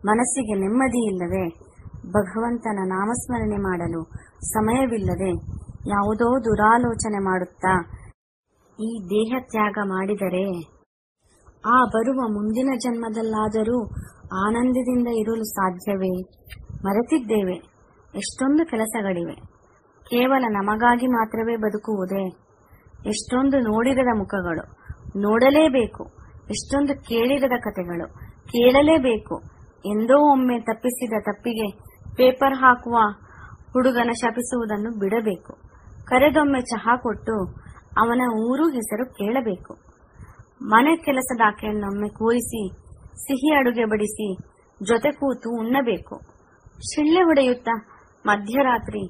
ಮನಸ್ಸಿಗೆ ನೆಮ್ಮದಿ ಇಲ್ಲದೆ ಭಗವಂತನ ನಾಮಸ್ಮರಣೆ ಮಾಡಲು ಸಮಯವಿಲ್ಲದೆ ಯಾವುದೋ ದುರಾಲೋಚನೆ ಮಾಡುತ್ತಾ ಈ ದೇಹ ತ್ಯಾಗ ಮಾಡಿದರೆ ಆ ಬರುವ ಮುಂದಿನ ಜನ್ಮದಲ್ಲಾದರೂ ಆನಂದದಿಂದ ಇರಲು ಸಾಧ್ಯವೇ? ಮರೆತಿದ್ದೇವೆ. ಎಷ್ಟೊಂದು ಕೆಲಸಗಳಿವೆ. ಕೇವಲ ನಮಗಾಗಿ ಮಾತ್ರವೇ ಬದುಕುವುದೇ? ಎಷ್ಟೊಂದು ನೋಡಿರದ ಮುಖಗಳು. ನೋಡಲೇಬೇಕು. ಎಷ್ಟೊಂದು ಕೇಳಿರದ ಕಥೆಗಳು ಕೇಳಲೇಬೇಕು. ಎಂದೋ ಒಮ್ಮೆ ತಪ್ಪಿಸಿದ ತಪ್ಪಿಗೆ ಪೇಪರ್ ಹಾಕುವ ಹುಡುಗನ ಶಪಿಸುವುದನ್ನು ಬಿಡಬೇಕು. ಕರೆದೊಮ್ಮೆ ಚಹಾ ಕೊಟ್ಟು ಅವನ ಊರು ಹೆಸರು ಕೇಳಬೇಕು. ಮನೆ ಕೆಲಸದಾಕೆಯನ್ನೊಮ್ಮೆ ಕೂರಿಸಿ, ಸಿಹಿ ಅಡುಗೆ ಬಡಿಸಿ, ಜೊತೆ ಕೂತು ಉಣ್ಣಬೇಕು. ಶಿಳ್ಳೆ ಹೊಡೆಯುತ್ತಾ ಮಧ್ಯರಾತ್ರಿ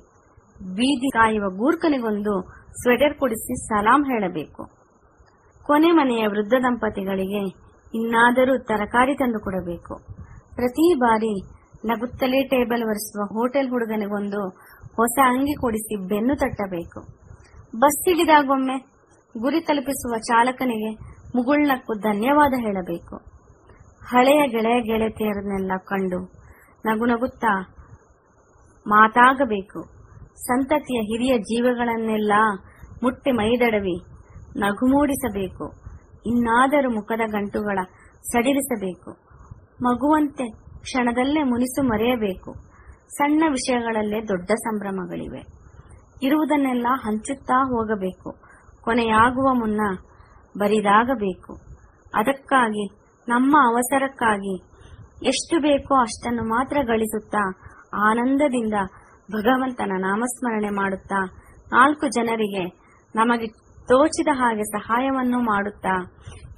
ಬೀದಿ ಕಾಯುವ ಗೂರ್ಖನಿಗೊಂದು ಸ್ವೆಟರ್ ಕೊಡಿಸಿ ಸಲಾಂ ಹೇಳಬೇಕು. ಕೊನೆ ಮನೆಯ ವೃದ್ಧ ದಂಪತಿಗಳಿಗೆ ಇನ್ನಾದರೂ ತರಕಾರಿ ತಂದು ಕೊಡಬೇಕು. ಪ್ರತಿ ಬಾರಿ ನಗುತ್ತಲೇ ಟೇಬಲ್ ಒರೆಸುವ ಹೋಟೆಲ್ ಹುಡುಗನಿಗೊಂದು ಹೊಸ ಅಂಗಿ ಕೊಡಿಸಿ ಬೆನ್ನು ತಟ್ಟಬೇಕು. ಬಸ್ ಹಿಡಿದಾಗೊಮ್ಮೆ ಗುರಿ ತಲುಪಿಸುವ ಚಾಲಕನಿಗೆ ಮುಗುಳ್ನಕ್ಕೂ ಧನ್ಯವಾದ ಹೇಳಬೇಕು. ಹಳೆಯ ಗೆಳೆಯ ಗೆಳತಿಯರನ್ನೆಲ್ಲ ಕಂಡು ನಗು ನಗುತ್ತಾ ಮಾತಾಗಬೇಕು. ಸಂತತಿಯ ಹಿರಿಯ ಜೀವಗಳನ್ನೆಲ್ಲ ಮುಟ್ಟಿ ಮೈದಡವಿ ನಗು ಮೂಡಿಸಬೇಕು ಇನ್ನಾದರೂ ಮುಖದ ಗಂಟುಗಳ ಸಡಿಲಿಸಬೇಕು. ಮಗುವಂತೆ ಕ್ಷಣದಲ್ಲೇ ಮುನಿಸು ಮರೆಯಬೇಕು. ಸಣ್ಣ ವಿಷಯಗಳಲ್ಲೇ ದೊಡ್ಡ ಸಂಭ್ರಮಗಳಿವೆ. ಇರುವುದನ್ನೆಲ್ಲ ಹಂಚುತ್ತಾ ಹೋಗಬೇಕು. ಕೊನೆಯಾಗುವ ಮುನ್ನ ಬರಿದಾಗಬೇಕು. ಅದಕ್ಕಾಗಿ, ನಮ್ಮ ಅವಸರಕ್ಕಾಗಿ ಎಷ್ಟು ಬೇಕೋ ಅಷ್ಟನ್ನು ಮಾತ್ರ ಗಳಿಸುತ್ತಾ ಆನಂದದಿಂದ ಭಗವಂತನ ನಾಮಸ್ಮರಣೆ ಮಾಡುತ್ತಾ ನಾಲ್ಕು ಜನರಿಗೆ ನಮಗೆ ತೋಚಿದ ಹಾಗೆ ಸಹಾಯವನ್ನು ಮಾಡುತ್ತಾ?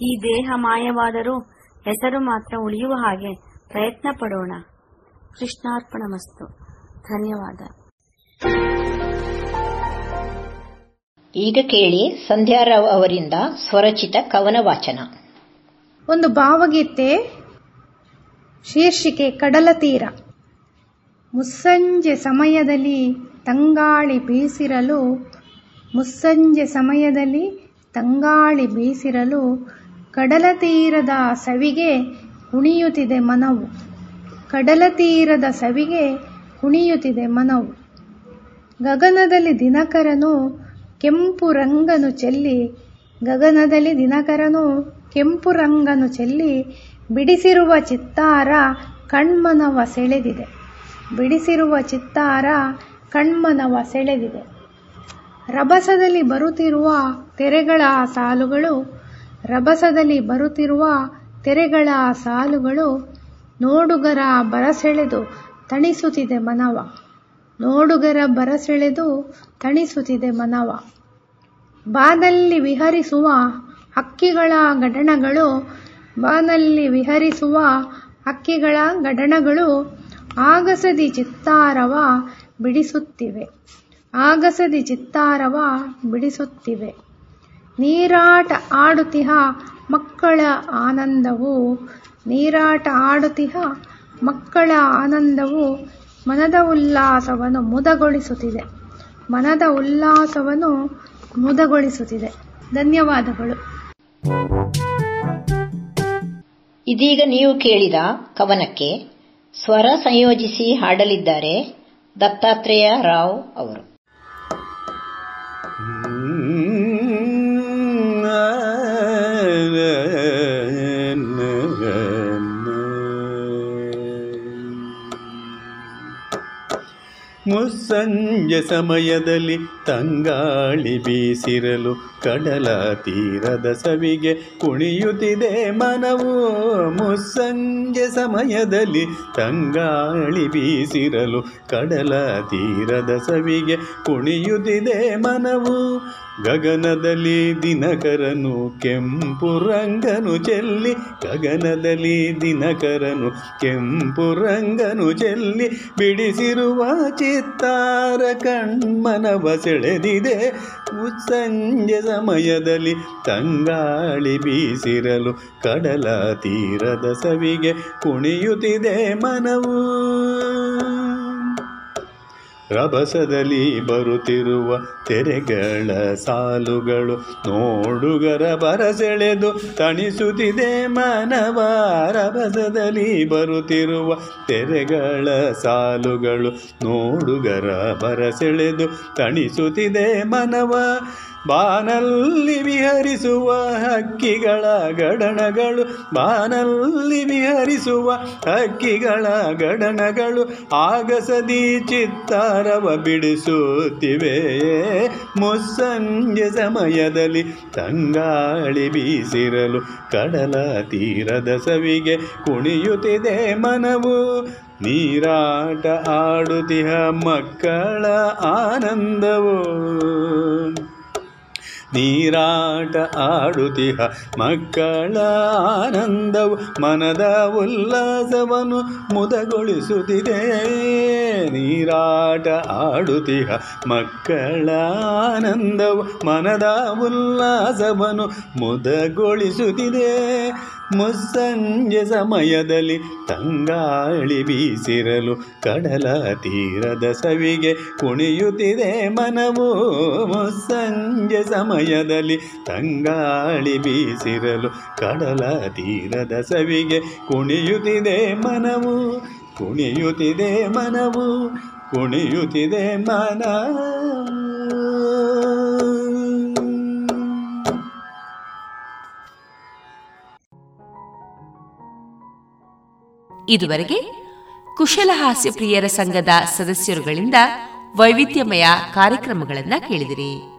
ಈ ದೇಹ ಮಾಯವಾದರೂ ಹೆಸರು ಮಾತ್ರ ಉಳಿಯುವ ಹಾಗೆ ಪ್ರಯತ್ನ ಪಡೋಣ ಕೃಷ್ಣಾರ್ಪಣ ಮಸ್ತು ಧನ್ಯವಾದ. ಈಗ ಕೇಳಿ ಸಂಧ್ಯಾರಾವ್ ಅವರಿಂದ ಸ್ವರಚಿತ ಕವನ ವಾಚನ ಒಂದು ಭಾವಗೀತೆ ಶೀರ್ಷಿಕೆ ಕಡಲ ತೀರ. ಮುಸ್ಸಂಜೆ ಸಮಯದಲ್ಲಿ ತಂಗಾಳಿ ಬೀಸಿರಲು ಮುಸ್ಸಂಜೆ ಸಮಯದಲ್ಲಿ ತಂಗಾಳಿ ಬೀಸಿರಲು ಕಡಲ ತೀರದ ಸವಿಗೆ ಕುಣಿಯುತ್ತಿದೆ ಮನವು. ಕಡಲ ತೀರದ ಸವಿಗೆ ಕುಣಿಯುತ್ತಿದೆ ಮನವು. ಗಗನದಲ್ಲಿ ದಿನಕರನು ಕೆಂಪು ರಂಗನು ಚೆಲ್ಲಿ, ಗಗನದಲ್ಲಿ ದಿನಕರನು ಕೆಂಪು ರಂಗನು ಚೆಲ್ಲಿ, ಬಿಡಿಸಿರುವ ಚಿತ್ತಾರ ಕಣ್ಮನವ ಸೆಳೆದಿದೆ. ಬಿಡಿಸಿರುವ ಚಿತ್ತಾರ ಕಣ್ಮನವ ಸೆಳೆದಿದೆ. ರಭಸದಲ್ಲಿ ಬರುತ್ತಿರುವ ತೆರೆಗಳ ಸಾಲುಗಳು, ರಭಸದಲ್ಲಿ ಬರುತ್ತಿರುವ ತೆರೆಗಳ ಸಾಲುಗಳು ನೋಡುಗರ ಬರಸೆಳೆದು ತಣಿಸುತ್ತಿದೆ ಮನವ. ನೋಡುಗರ ಬರಸೆಳೆದು ತಣಿಸುತ್ತಿದೆ ಮನವ. ಬಾನಲ್ಲಿ ವಿಹರಿಸುವ ಹಕ್ಕಿಗಳ ಗಡಣಗಳು ಬಾನಲ್ಲಿ ವಿಹರಿಸುವ ಹಕ್ಕಿಗಳ ಗಡಣಗಳು ಆಗಸದಿ ಚಿತ್ತಾರವ ಬಿಡಿಸುತ್ತಿವೆ. ಆಗಸದಿ ಚಿತ್ತಾರವ ಬಿಡಿಸುತ್ತಿವೆ. ನೀರಾಟ ಆಡುತಿಹ ಮಕ್ಕಳ ಆನಂದವು. ನೀರಾಟ ಆಡುತಿಹ ಮಕ್ಕಳ ಆನಂದವು. ಮನದ ಉಲ್ಲಾಸವನ್ನು ಮುದಗೊಳಿಸುತ್ತಿದೆ. ಮನದ ಉಲ್ಲಾಸವನ್ನು ಮುದಗೊಳಿಸುತ್ತಿದೆ. ಧನ್ಯವಾದಗಳು. ಇದೀಗ ನೀವು ಕೇಳಿದ ಕವನಕ್ಕೆ ಸ್ವರ ಸಂಯೋಜಿಸಿ ಹಾಡಲಿದ್ದಾರೆ ದತ್ತಾತ್ರೇಯ ರಾವ್ ಅವರು. ಮುಸ್ಸಂಜೆ ಸಮಯದಲ್ಲಿ ತಂಗಾಳಿ ಬೀಸಿರಲು ಕಡಲ ತೀರದ ಸವಿಗೆ ಕುಣಿಯುತ್ತಿದೆ ಮನವು. ಮುಸ್ಸಂಜೆ ಸಮಯದಲ್ಲಿ ತಂಗಾಳಿ ಬೀಸಿರಲು ಕಡಲ ತೀರದ ಸವಿಗೆ ಕುಣಿಯುತ್ತಿದೆ ಮನವು. ಗಗನದಲ್ಲಿ ದಿನಕರನು ಕೆಂಪು ರಂಗನು ಚೆಲ್ಲಿ. ಗಗನದಲ್ಲಿ ದಿನಕರನು ಕೆಂಪು ರಂಗನು ಚೆಲ್ಲಿ. ಬಿಡಿಸಿರುವ ಚಿತ್ತಾರ ಕಣ್ಮನವ ಸೆಳೆದಿದೆ. ಮುಸ್ಸಂಜೆ ಸಮಯದಲ್ಲಿ ತಂಗಾಳಿ ಬೀಸಿರಲು ಕಡಲ ತೀರದ ಸವಿಗೆ ಕುಣಿಯುತ್ತಿದೆ ಮನವು. ರಭಸದಲ್ಲಿ ಬರುತ್ತಿರುವ ತೆರೆಗಳ ಸಾಲುಗಳು ನೋಡುಗರ ಬರಸೆಳೆದು ತಣಿಸುತ್ತಿದೆ ಮನವ. ರಭಸದಲ್ಲಿ ಬರುತ್ತಿರುವ ತೆರೆಗಳ ಸಾಲುಗಳು ನೋಡುಗರ ಬರಸೆಳೆದು ತಣಿಸುತ್ತಿದೆ ಮನವ. ಬಾನಲ್ಲಿ ವಿಹರಿಸುವ ಹಕ್ಕಿಗಳ ಗಡಣಗಳು ಬಾನಲ್ಲಿ ವಿಹರಿಸುವ ಹಕ್ಕಿಗಳ ಗಡಣಗಳು ಆಗಸದಿ ಚಿತ್ತಾರವ ಬಿಡಿಸುತ್ತಿವೆ. ಮುಸ್ಸಂಜೆ ಸಮಯದಲ್ಲಿ ತಂಗಾಳಿ ಬೀಸಿರಲು ಕಡಲ ತೀರದ ಸವಿಗೆ ಕುಣಿಯುತ್ತಿದೆ ಮನವು. ನೀರಾಟ ಆಡುತ್ತಿಹ ಮಕ್ಕಳ ಆನಂದವು. ನೀರಾಟ ಆಡುತ್ತಿಹ ಮಕ್ಕಳ ಆನಂದವು ಮನದ ಉಲ್ಲಾಸವನ್ನು ಮುದಗೊಳಿಸುತ್ತಿದೆ. ನೀರಾಟ ಆಡುತ್ತಿಹ ಮಕ್ಕಳ ಆನಂದವು ಮನದ ಉಲ್ಲಾಸವನ್ನು ಮುದಗೊಳಿಸುತ್ತಿದೆ. ಮುಸ್ಸಂಜೆ ಸಮಯದಲ್ಲಿ ತಂಗಾಳಿ ಬೀಸಿರಲು ಕಡಲ ತೀರದ ಸವಿಗೆ ಕುಣಿಯುತ್ತಿದೆ ಮನವು. ಮುಸ್ಸಂಜೆ ಸಮಯದಲ್ಲಿ ತಂಗಾಳಿ ಬೀಸಿರಲು ಕಡಲ ತೀರದ ಸವಿಗೆ ಕುಣಿಯುತ್ತಿದೆ ಮನವು. ಕುಣಿಯುತ್ತಿದೆ ಮನವು. ಕುಣಿಯುತ್ತಿದೆ ಮನ. ಇದುವರೆಗೆ ಕುಶಲ ಹಾಸ್ಯ ಪ್ರಿಯರ ಸಂಘದ ಸದಸ್ಯರುಗಳಿಂದ ವೈವಿಧ್ಯಮಯ ಕಾರ್ಯಕ್ರಮಗಳನ್ನು ಕೇಳಿದಿರಿ.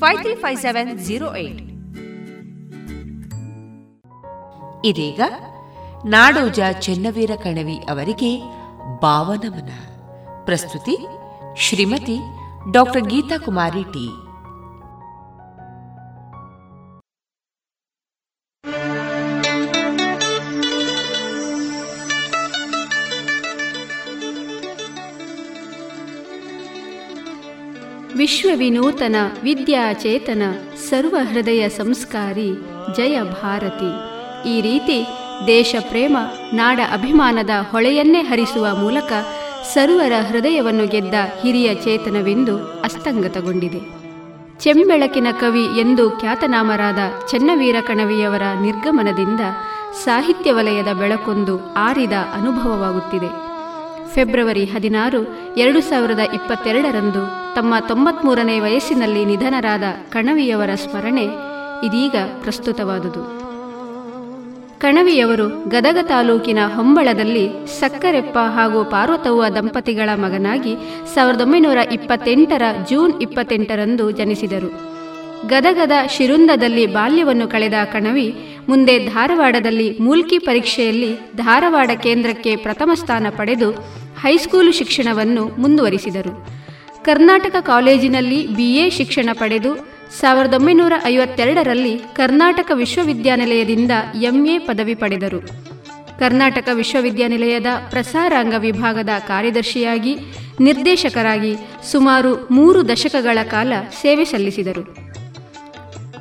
five three five seven zero eight ಇದೀಗ ನಾಡೋಜ ಚೆನ್ನವೀರ ಕಣವಿ ಅವರಿಗೆ ಭಾವನಮನ. ಪ್ರಸ್ತುತಿ ಶ್ರೀಮತಿ ಡಾಕ್ಟರ್ ಗೀತಾ ಕುಮಾರಿ ಟಿ. ವಿಶ್ವವಿನೂತನ ವಿದ್ಯಾಚೇತನ ಸರ್ವಹೃದಯ ಸಂಸ್ಕಾರಿ ಜಯ ಭಾರತಿ. ಈ ರೀತಿ ದೇಶ ಪ್ರೇಮ ನಾಡ ಅಭಿಮಾನದ ಹೊಳೆಯನ್ನೇ ಹರಿಸುವ ಮೂಲಕ ಸರ್ವರ ಹೃದಯವನ್ನು ಗೆದ್ದ ಹಿರಿಯ ಚೇತನವೆಂದು ಅಸ್ತಂಗತಗೊಂಡಿದೆ. ಚೆಂಬೆಳಕಿನ ಕವಿ ಎಂದು ಖ್ಯಾತನಾಮರಾದ ಚೆನ್ನವೀರ ಕಣವಿಯವರ ನಿರ್ಗಮನದಿಂದ ಸಾಹಿತ್ಯ ವಲಯದ ಬೆಳಕೊಂದು ಆರಿದ ಅನುಭವವಾಗುತ್ತಿದೆ. ಫೆಬ್ರವರಿ ಹದಿನಾರು, ಎರಡು ಸಾವಿರದ ಇಪ್ಪತ್ತೆರಡರಂದು ತಮ್ಮ ತೊಂಬತ್ಮೂರನೇ ವಯಸ್ಸಿನಲ್ಲಿ ನಿಧನರಾದ ಕಣವಿಯವರ ಸ್ಮರಣೆ ಇದೀಗ ಪ್ರಸ್ತುತವಾದುದು. ಕಣವಿಯವರು ಗದಗ ತಾಲೂಕಿನ ಹೊಂಬಳದಲ್ಲಿ ಸಕ್ಕರೆಪ್ಪ ಹಾಗೂ ಪಾರ್ವತವ್ವ ದಂಪತಿಗಳ ಮಗನಾಗಿ ಸಾವಿರದ ಒಂಬೈನೂರ ಇಪ್ಪತ್ತೆಂಟರ ಜೂನ್ ಇಪ್ಪತ್ತೆಂಟರಂದು ಜನಿಸಿದರು. ಗದಗದ ಶಿರುಂದದಲ್ಲಿ ಬಾಲ್ಯವನ್ನು ಕಳೆದ ಕಣವಿ ಮುಂದೆ ಧಾರವಾಡದಲ್ಲಿ ಮೂಲ್ಕಿ ಪರೀಕ್ಷೆಯಲ್ಲಿ ಧಾರವಾಡ ಕೇಂದ್ರಕ್ಕೆ ಪ್ರಥಮ ಸ್ಥಾನ ಪಡೆದು ಹೈಸ್ಕೂಲು ಶಿಕ್ಷಣವನ್ನು ಮುಂದುವರಿಸಿದರು. ಕರ್ನಾಟಕ ಕಾಲೇಜಿನಲ್ಲಿ ಬಿಎ ಶಿಕ್ಷಣ ಪಡೆದು ಸಾವಿರದ ಒಂಬೈನೂರ ಐವತ್ತೆರಡರಲ್ಲಿ ಕರ್ನಾಟಕ ವಿಶ್ವವಿದ್ಯಾನಿಲಯದಿಂದ ಎಂಎ ಪದವಿ ಪಡೆದರು. ಕರ್ನಾಟಕ ವಿಶ್ವವಿದ್ಯಾನಿಲಯದ ಪ್ರಸಾರಾಂಗ ವಿಭಾಗದ ಕಾರ್ಯದರ್ಶಿಯಾಗಿ ನಿರ್ದೇಶಕರಾಗಿ ಸುಮಾರು ಮೂರು ದಶಕಗಳ ಕಾಲ ಸೇವೆ ಸಲ್ಲಿಸಿದರು.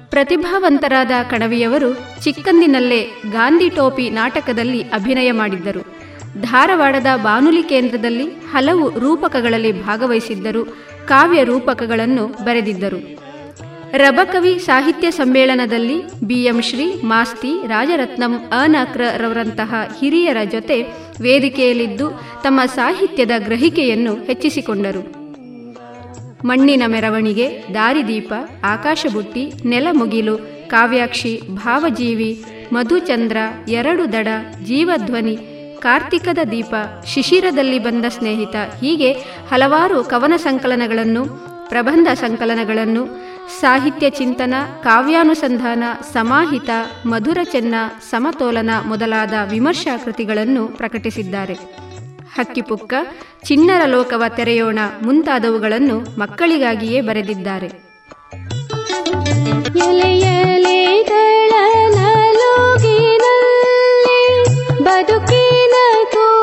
ಪ್ರತಿಭಾವಂತರಾದ ಕಣವಿಯವರು ಚಿಕ್ಕಂದಿನಲ್ಲೇ ಗಾಂಧಿ ಟೋಪಿ ನಾಟಕದಲ್ಲಿ ಅಭಿನಯ ಮಾಡಿದ್ದರು. ಧಾರವಾಡದ ಬಾನುಲಿ ಕೇಂದ್ರದಲ್ಲಿ ಹಲವು ರೂಪಕಗಳಲ್ಲಿ ಭಾಗವಹಿಸಿದ್ದರು, ಕಾವ್ಯ ರೂಪಕಗಳನ್ನು ಬರೆದಿದ್ದರು. ರಬಕವಿ ಸಾಹಿತ್ಯ ಸಮ್ಮೇಳನದಲ್ಲಿ ಬಿಎಂ ಶ್ರೀ ಮಾಸ್ತಿ ರಾಜರತ್ನಂ ಅನಕ್ರ ರವರಂತಹ ಹಿರಿಯರ ಜೊತೆ ವೇದಿಕೆಯಲ್ಲಿದ್ದು ತಮ್ಮ ಸಾಹಿತ್ಯದ ಗ್ರಹಿಕೆಯನ್ನು ಹೆಚ್ಚಿಸಿಕೊಂಡರು. ಮಣ್ಣಿನ ಮೆರವಣಿಗೆ, ದಾರಿದೀಪ, ಆಕಾಶಬುಟ್ಟಿ, ನೆಲಮುಗಿಲು, ಕಾವ್ಯಾಕ್ಷಿ, ಭಾವಜೀವಿ, ಮಧುಚಂದ್ರ, ಎರಡು ದಡ, ಜೀವಧ್ವನಿ ಕಾರ್ತಿಕದ ದೀಪ, ಶಿಶಿರದಲ್ಲಿ ಬಂದ ಸ್ನೇಹಿತ, ಹೀಗೆ ಹಲವಾರು ಕವನ ಸಂಕಲನಗಳನ್ನು, ಪ್ರಬಂಧ ಸಂಕಲನಗಳನ್ನು, ಸಾಹಿತ್ಯ ಚಿಂತನ, ಕಾವ್ಯಾನುಸಂಧಾನ, ಸಮಾಹಿತ, ಮಧುರ ಚೆನ್ನ, ಸಮತೋಲನ ಮೊದಲಾದ ವಿಮರ್ಶಾ ಕೃತಿಗಳನ್ನು ಪ್ರಕಟಿಸಿದ್ದಾರೆ. ಹಕ್ಕಿಪುಕ್ಕ ಚಿನ್ನರ ಲೋಕವ ತೆರೆಯೋಣ ಮುಂತಾದವುಗಳನ್ನು ಮಕ್ಕಳಿಗಾಗಿಯೇ ಬರೆದಿದ್ದಾರೆ. ಬದುಕಿನ को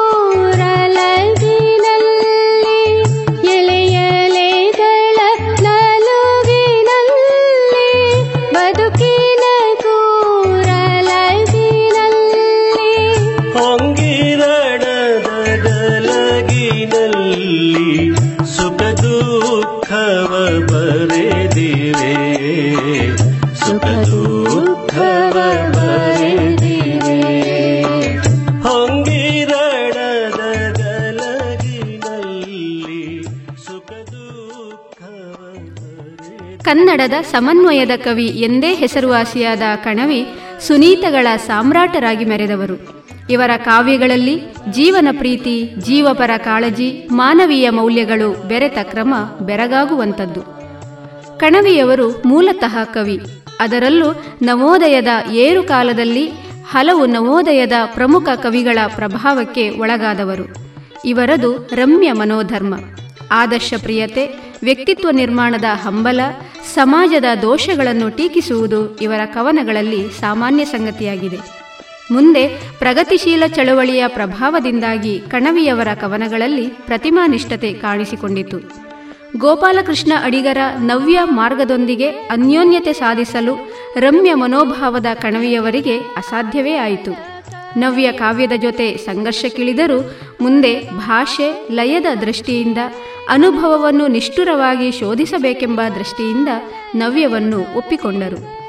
ಕನ್ನಡದ ಸಮನ್ವಯದ ಕವಿ ಎಂದೇ ಹೆಸರುವಾಸಿಯಾದ ಕಣವಿ ಸುನೀತಗಳ ಸಾಮ್ರಾಟರಾಗಿ ಮೆರೆದವರು. ಇವರ ಕಾವ್ಯಗಳಲ್ಲಿ ಜೀವನ ಪ್ರೀತಿ, ಜೀವಪರ ಕಾಳಜಿ, ಮಾನವೀಯ ಮೌಲ್ಯಗಳು ಬೆರೆತ ಕ್ರಮ ಬೆರಗಾಗುವಂಥದ್ದು. ಕಣವಿಯವರು ಮೂಲತಃ ಕವಿ. ಅದರಲ್ಲೂ ನವೋದಯದ ಏರುಕಾಲದಲ್ಲಿ ಹಲವು ನವೋದಯದ ಪ್ರಮುಖ ಕವಿಗಳ ಪ್ರಭಾವಕ್ಕೆ ಒಳಗಾದವರು. ಇವರದು ರಮ್ಯ ಮನೋಧರ್ಮ. ಆದರ್ಶ ಪ್ರಿಯತೆ, ವ್ಯಕ್ತಿತ್ವ ನಿರ್ಮಾಣದ ಹಂಬಲ ಸಮಾಜದ ದೋಷಗಳನ್ನು ಟೀಕಿಸುವುದು ಇವರ ಕವನಗಳಲ್ಲಿ ಸಾಮಾನ್ಯ ಸಂಗತಿಯಾಗಿದೆ. ಮುಂದೆ ಪ್ರಗತಿಶೀಲ ಚಳುವಳಿಯ ಪ್ರಭಾವದಿಂದಾಗಿ ಕಣವಿಯವರ ಕವನಗಳಲ್ಲಿ ಪ್ರತಿಮಾನಿಷ್ಠತೆ ಕಾಣಿಸಿಕೊಂಡಿತು ಗೋಪಾಲಕೃಷ್ಣ ಅಡಿಗರ ನವ್ಯ ಮಾರ್ಗದೊಂದಿಗೆ ಅನ್ಯೋನ್ಯತೆ ಸಾಧಿಸಲು ರಮ್ಯ ಮನೋಭಾವದ ಕಣವಿಯವರಿಗೆ ಅಸಾಧ್ಯವೇ ಆಯಿತು. ನವ್ಯ ಕಾವ್ಯದ ಜೊತೆ ಸಂಘರ್ಷಕ್ಕಿಳಿದರೂ ಮುಂದೆ ಭಾಷೆ ಲಯದ ದೃಷ್ಟಿಯಿಂದ, ಅನುಭವವನ್ನು ನಿಷ್ಠುರವಾಗಿ ಶೋಧಿಸಬೇಕೆಂಬ ದೃಷ್ಟಿಯಿಂದ ನವ್ಯವನ್ನು ಒಪ್ಪಿಕೊಂಡರು.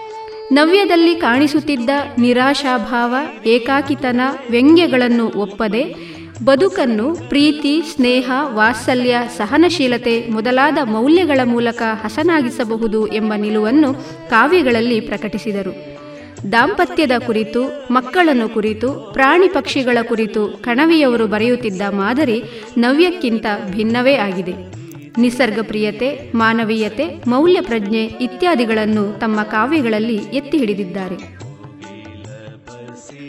ನವ್ಯದಲ್ಲಿ ಕಾಣಿಸುತ್ತಿದ್ದ ನಿರಾಶಾಭಾವ, ಏಕಾಕಿತನ ವ್ಯಂಗ್ಯಗಳನ್ನು ಒಪ್ಪದೆ, ಬದುಕನ್ನು ಪ್ರೀತಿ, ಸ್ನೇಹ, ವಾತ್ಸಲ್ಯ, ಸಹನಶೀಲತೆ ಮೊದಲಾದ ಮೌಲ್ಯಗಳ ಮೂಲಕ ಹಸನಾಗಿಸಬಹುದು ಎಂಬ ನಿಲುವನ್ನು ಕಾವ್ಯಗಳಲ್ಲಿ ಪ್ರಕಟಿಸಿದರು. ದಾಂಪತ್ಯದ ಕುರಿತು, ಮಕ್ಕಳನ್ನು ಕುರಿತು, ಪ್ರಾಣಿ ಪಕ್ಷಿಗಳ ಕುರಿತು ಕಣವಿಯವರು ಬರೆಯುತ್ತಿದ್ದ ಮಾದರಿ ನವ್ಯಕ್ಕಿಂತ ಭಿನ್ನವೇ ಆಗಿದೆ. ನಿಸರ್ಗ ಪ್ರಿಯತೆ ಮಾನವೀಯತೆ ಮೌಲ್ಯ ಪ್ರಜ್ಞೆ ಇತ್ಯಾದಿಗಳನ್ನು ತಮ್ಮ ಕಾವ್ಯಗಳಲ್ಲಿ ಎತ್ತಿ ಹಿಡಿದಿದ್ದಾರೆ.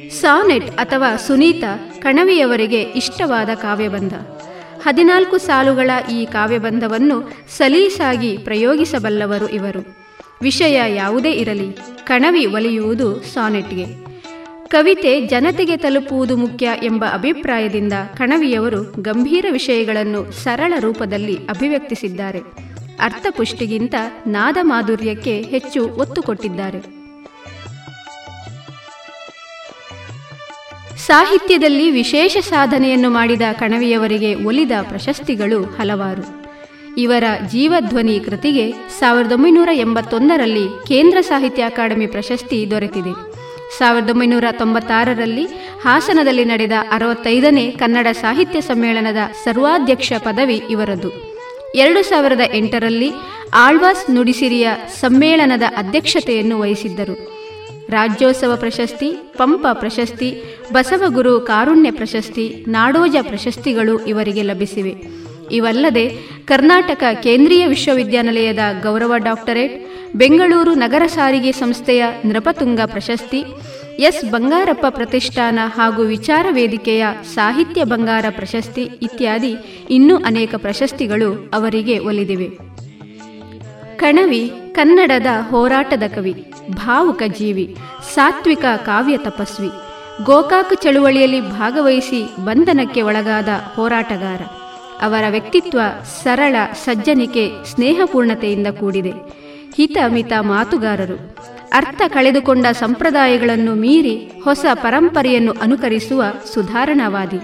ಸಾನೆಟ್ ಅಥವಾ ಸುನೀತ ಕಣವಿಯವರಿಗೆ ಇಷ್ಟವಾದ ಕಾವ್ಯಬಂಧ. ಹದಿನಾಲ್ಕು ಸಾಲುಗಳ ಈ ಕಾವ್ಯಬಂಧವನ್ನು ಸಲೀಸಾಗಿ ಪ್ರಯೋಗಿಸಬಲ್ಲವರು ಇವರು. ವಿಷಯ ಯಾವುದೇ ಇರಲಿ, ಕಣವಿ ಒಲಿಯುವುದು ಸಾನೆಟ್ಗೆ. ಕವಿತೆ ಜನತೆಗೆ ತಲುಪುವುದು ಮುಖ್ಯ ಎಂಬ ಅಭಿಪ್ರಾಯದಿಂದ ಕಣವಿಯವರು ಗಂಭೀರ ವಿಷಯಗಳನ್ನು ಸರಳ ರೂಪದಲ್ಲಿ ಅಭಿವ್ಯಕ್ತಿಸಿದ್ದಾರೆ. ಅರ್ಥಪುಷ್ಟಿಗಿಂತ ನಾದ ಮಾಧುರ್ಯಕ್ಕೆ ಹೆಚ್ಚು ಒತ್ತು ಕೊಟ್ಟಿದ್ದಾರೆ. ಸಾಹಿತ್ಯದಲ್ಲಿ ವಿಶೇಷ ಸಾಧನೆಯನ್ನು ಮಾಡಿದ ಕಣವಿಯವರಿಗೆ ಒಲಿದ ಪ್ರಶಸ್ತಿಗಳು ಹಲವಾರು. ಇವರ ಜೀವಧ್ವನಿ ಕೃತಿಗೆ ಸಾವಿರದ ಒಂಬೈನೂರ ಎಂಬತ್ತೊಂದರಲ್ಲಿ ಕೇಂದ್ರ ಸಾಹಿತ್ಯ ಅಕಾಡೆಮಿ ಪ್ರಶಸ್ತಿ ದೊರೆತಿದೆ. ಸಾವಿರದ ಒಂಬೈನೂರ ತೊಂಬತ್ತಾರರಲ್ಲಿ ಹಾಸನದಲ್ಲಿ ನಡೆದ ಅರವತ್ತೈದನೇ ಕನ್ನಡ ಸಾಹಿತ್ಯ ಸಮ್ಮೇಳನದ ಸರ್ವಾಧ್ಯಕ್ಷ ಪದವಿ ಇವರದು. ಎರಡು ಸಾವಿರದ ಎಂಟರಲ್ಲಿ ಆಳ್ವಾಸ್ ನುಡಿಸಿರಿಯ ಸಮ್ಮೇಳನದ ಅಧ್ಯಕ್ಷತೆಯನ್ನು ವಹಿಸಿದ್ದರು. ರಾಜ್ಯೋತ್ಸವ ಪ್ರಶಸ್ತಿ, ಪಂಪ ಪ್ರಶಸ್ತಿ ಬಸವಗುರು ಕಾರುಣ್ಯ ಪ್ರಶಸ್ತಿ, ನಾಡೋಜ ಪ್ರಶಸ್ತಿಗಳು ಇವರಿಗೆ ಲಭಿಸಿವೆ. ಇವಲ್ಲದೆ ಕರ್ನಾಟಕ ಕೇಂದ್ರೀಯ ವಿಶ್ವವಿದ್ಯಾನಿಲಯದ ಗೌರವ ಡಾಕ್ಟರೇಟ್, ಬೆಂಗಳೂರು ನಗರ ಸಾರಿಗೆ ಸಂಸ್ಥೆಯ ನೃಪತುಂಗ ಪ್ರಶಸ್ತಿ, ಎಸ್ ಬಂಗಾರಪ್ಪ ಪ್ರತಿಷ್ಠಾನ ಹಾಗೂ ವಿಚಾರ ವೇದಿಕೆಯ ಸಾಹಿತ್ಯ ಬಂಗಾರ ಪ್ರಶಸ್ತಿ ಇತ್ಯಾದಿ ಇನ್ನೂ ಅನೇಕ ಪ್ರಶಸ್ತಿಗಳು ಅವರಿಗೆ ಒಲಿದಿವೆ. ಕಣವಿ, ಕನ್ನಡದ ಹೋರಾಟದ ಕವಿ, ಭಾವುಕ ಜೀವಿ, ಸಾತ್ವಿಕ ಕಾವ್ಯ ತಪಸ್ವಿ, ಗೋಕಾಕ್ ಚಳುವಳಿಯಲ್ಲಿ ಭಾಗವಹಿಸಿ ಬಂಧನಕ್ಕೆ ಒಳಗಾದ ಹೋರಾಟಗಾರ. ಅವರ ವ್ಯಕ್ತಿತ್ವ ಸರಳ, ಸಜ್ಜನಿಕೆ, ಸ್ನೇಹಪೂರ್ಣತೆಯಿಂದ ಕೂಡಿದೆ. ಹಿತ ಮಿತ ಮಾತುಗಾರರು. ಅರ್ಥ ಕಳೆದುಕೊಂಡ ಸಂಪ್ರದಾಯಗಳನ್ನು ಮೀರಿ ಹೊಸ ಪರಂಪರೆಯನ್ನು ಅನುಕರಿಸುವ ಸುಧಾರಣಾವಾದಿ.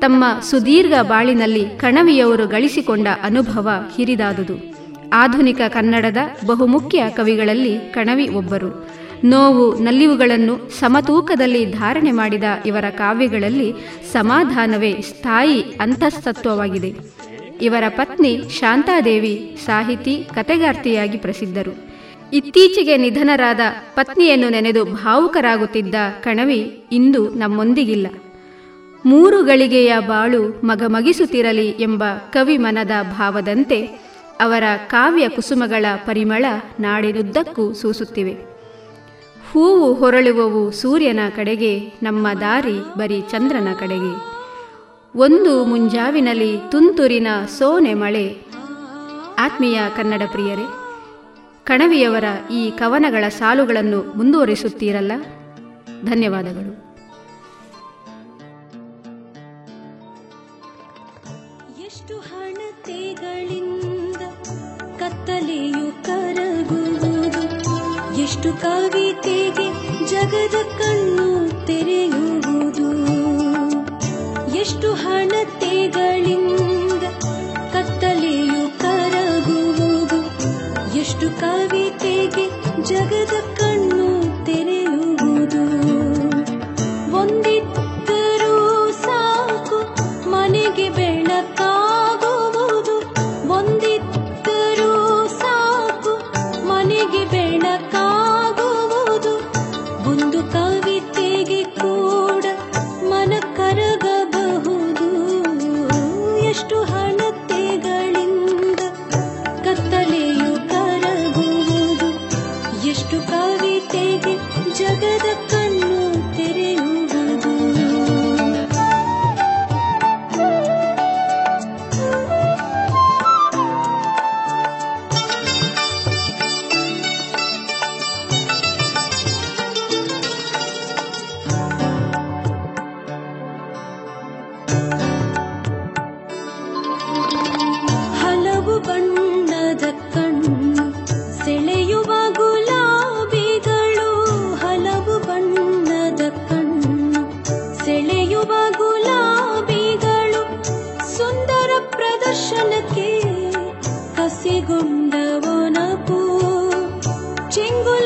ತಮ್ಮ ಸುದೀರ್ಘ ಬಾಳಿನಲ್ಲಿ ಕಣವಿಯವರು ಗಳಿಸಿಕೊಂಡ ಅನುಭವ ಹಿರಿದಾದುದು. ಆಧುನಿಕ ಕನ್ನಡದ ಬಹುಮುಖ್ಯ ಕವಿಗಳಲ್ಲಿ ಕಣವಿ ಒಬ್ಬರು. ನೋವು ನಲಿವುಗಳನ್ನು ಸಮತೂಕದಲ್ಲಿ ಧಾರಣೆ ಮಾಡಿದ ಇವರ ಕಾವ್ಯಗಳಲ್ಲಿ ಸಮಾಧಾನವೇ ಸ್ಥಾಯಿ ಅಂತಸ್ತತ್ವವಾಗಿದೆ. ಇವರ ಪತ್ನಿ ಶಾಂತಾದೇವಿ ಸಾಹಿತಿ ಕತೆಗಾರ್ತಿಯಾಗಿ ಪ್ರಸಿದ್ಧರು. ಇತ್ತೀಚೆಗೆ ನಿಧನರಾದ ಪತ್ನಿಯನ್ನು ನೆನೆದು ಭಾವುಕರಾಗುತ್ತಿದ್ದ ಕಣವಿ ಇಂದು ನಮ್ಮೊಂದಿಗಿಲ್ಲ. ಮೂರು ಗಳಿಗೆಯ ಬಾಳು ಮಗಮಗಿಸುತ್ತಿರಲಿ ಎಂಬ ಕವಿ ಮನದ ಭಾವದಂತೆ ಅವರ ಕಾವ್ಯ ಕುಸುಮಗಳ ಪರಿಮಳ ನಾಡಿನುದ್ದಕ್ಕೂ ಸೂಸುತ್ತಿವೆ. ಹೂವು ಹೊರಳುವವು ಸೂರ್ಯನ ಕಡೆಗೆ, ನಮ್ಮ ದಾರಿ ಬರೀ ಚಂದ್ರನ ಕಡೆಗೆ. ಒಂದು ಮುಂಜಾವಿನಲ್ಲಿ ತುಂತುರಿನ ಸೋನೆ ಮಳೆ. ಆತ್ಮೀಯ ಕನ್ನಡ ಪ್ರಿಯರೇ, ಕಣವಿಯವರ ಈ ಕವನಗಳ ಸಾಲುಗಳನ್ನು ಮುಂದುವರಿಸುತ್ತೀರಲ್ಲ? ಧನ್ಯವಾದಗಳು. ಎಷ್ಟು ಹಣತೆಗಳಿಂದ ಕತ್ತಲೆಯು ಎಷ್ಟು ಕವಿತೆಗೆ ಜಗದ ಕಣ್ಣು ತೆರೆಯುವುದು. ಎಷ್ಟು ಹಣತೆಗಳಿಂದ ಕತ್ತಲೆಯು ಕರಗುವುದು. ಎಷ್ಟು ಕವಿತೆಗೆ ಜಗದ ಕಣ್ಣು ತೆರೆಯುವುದು. ಒಂದೇ ಸೆಳೆಯುವ ಗುಲಾಬಿಗಳು ಸುಂದರ ಪ್ರದರ್ಶನಕ್ಕೆ ಕಸಿಗೊಂಡವನಪು. ಚೆಂಗುಲಾಬಿಯ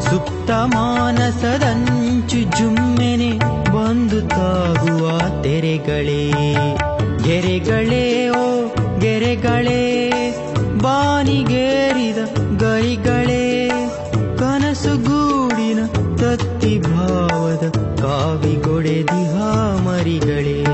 ಸುಪ್ತ ಮಾನಸದಂಚು ಜುಮ್ಮೆನೆ ಬಂದು ತಾಗುವ ತೆರೆಗಳೇ. ಗೆರೆಗಳೇ ಓ ಗೆರೆಗಳೇ, ಬಾನಿಗೇರಿದ ಗರಿಗಳೇ. ಕನಸುಗೂಡಿನ ತತ್ತಿಭಾವದ ಕಾವಿಗೊಡೆದಿಹ ಮರಿಗಳೇ.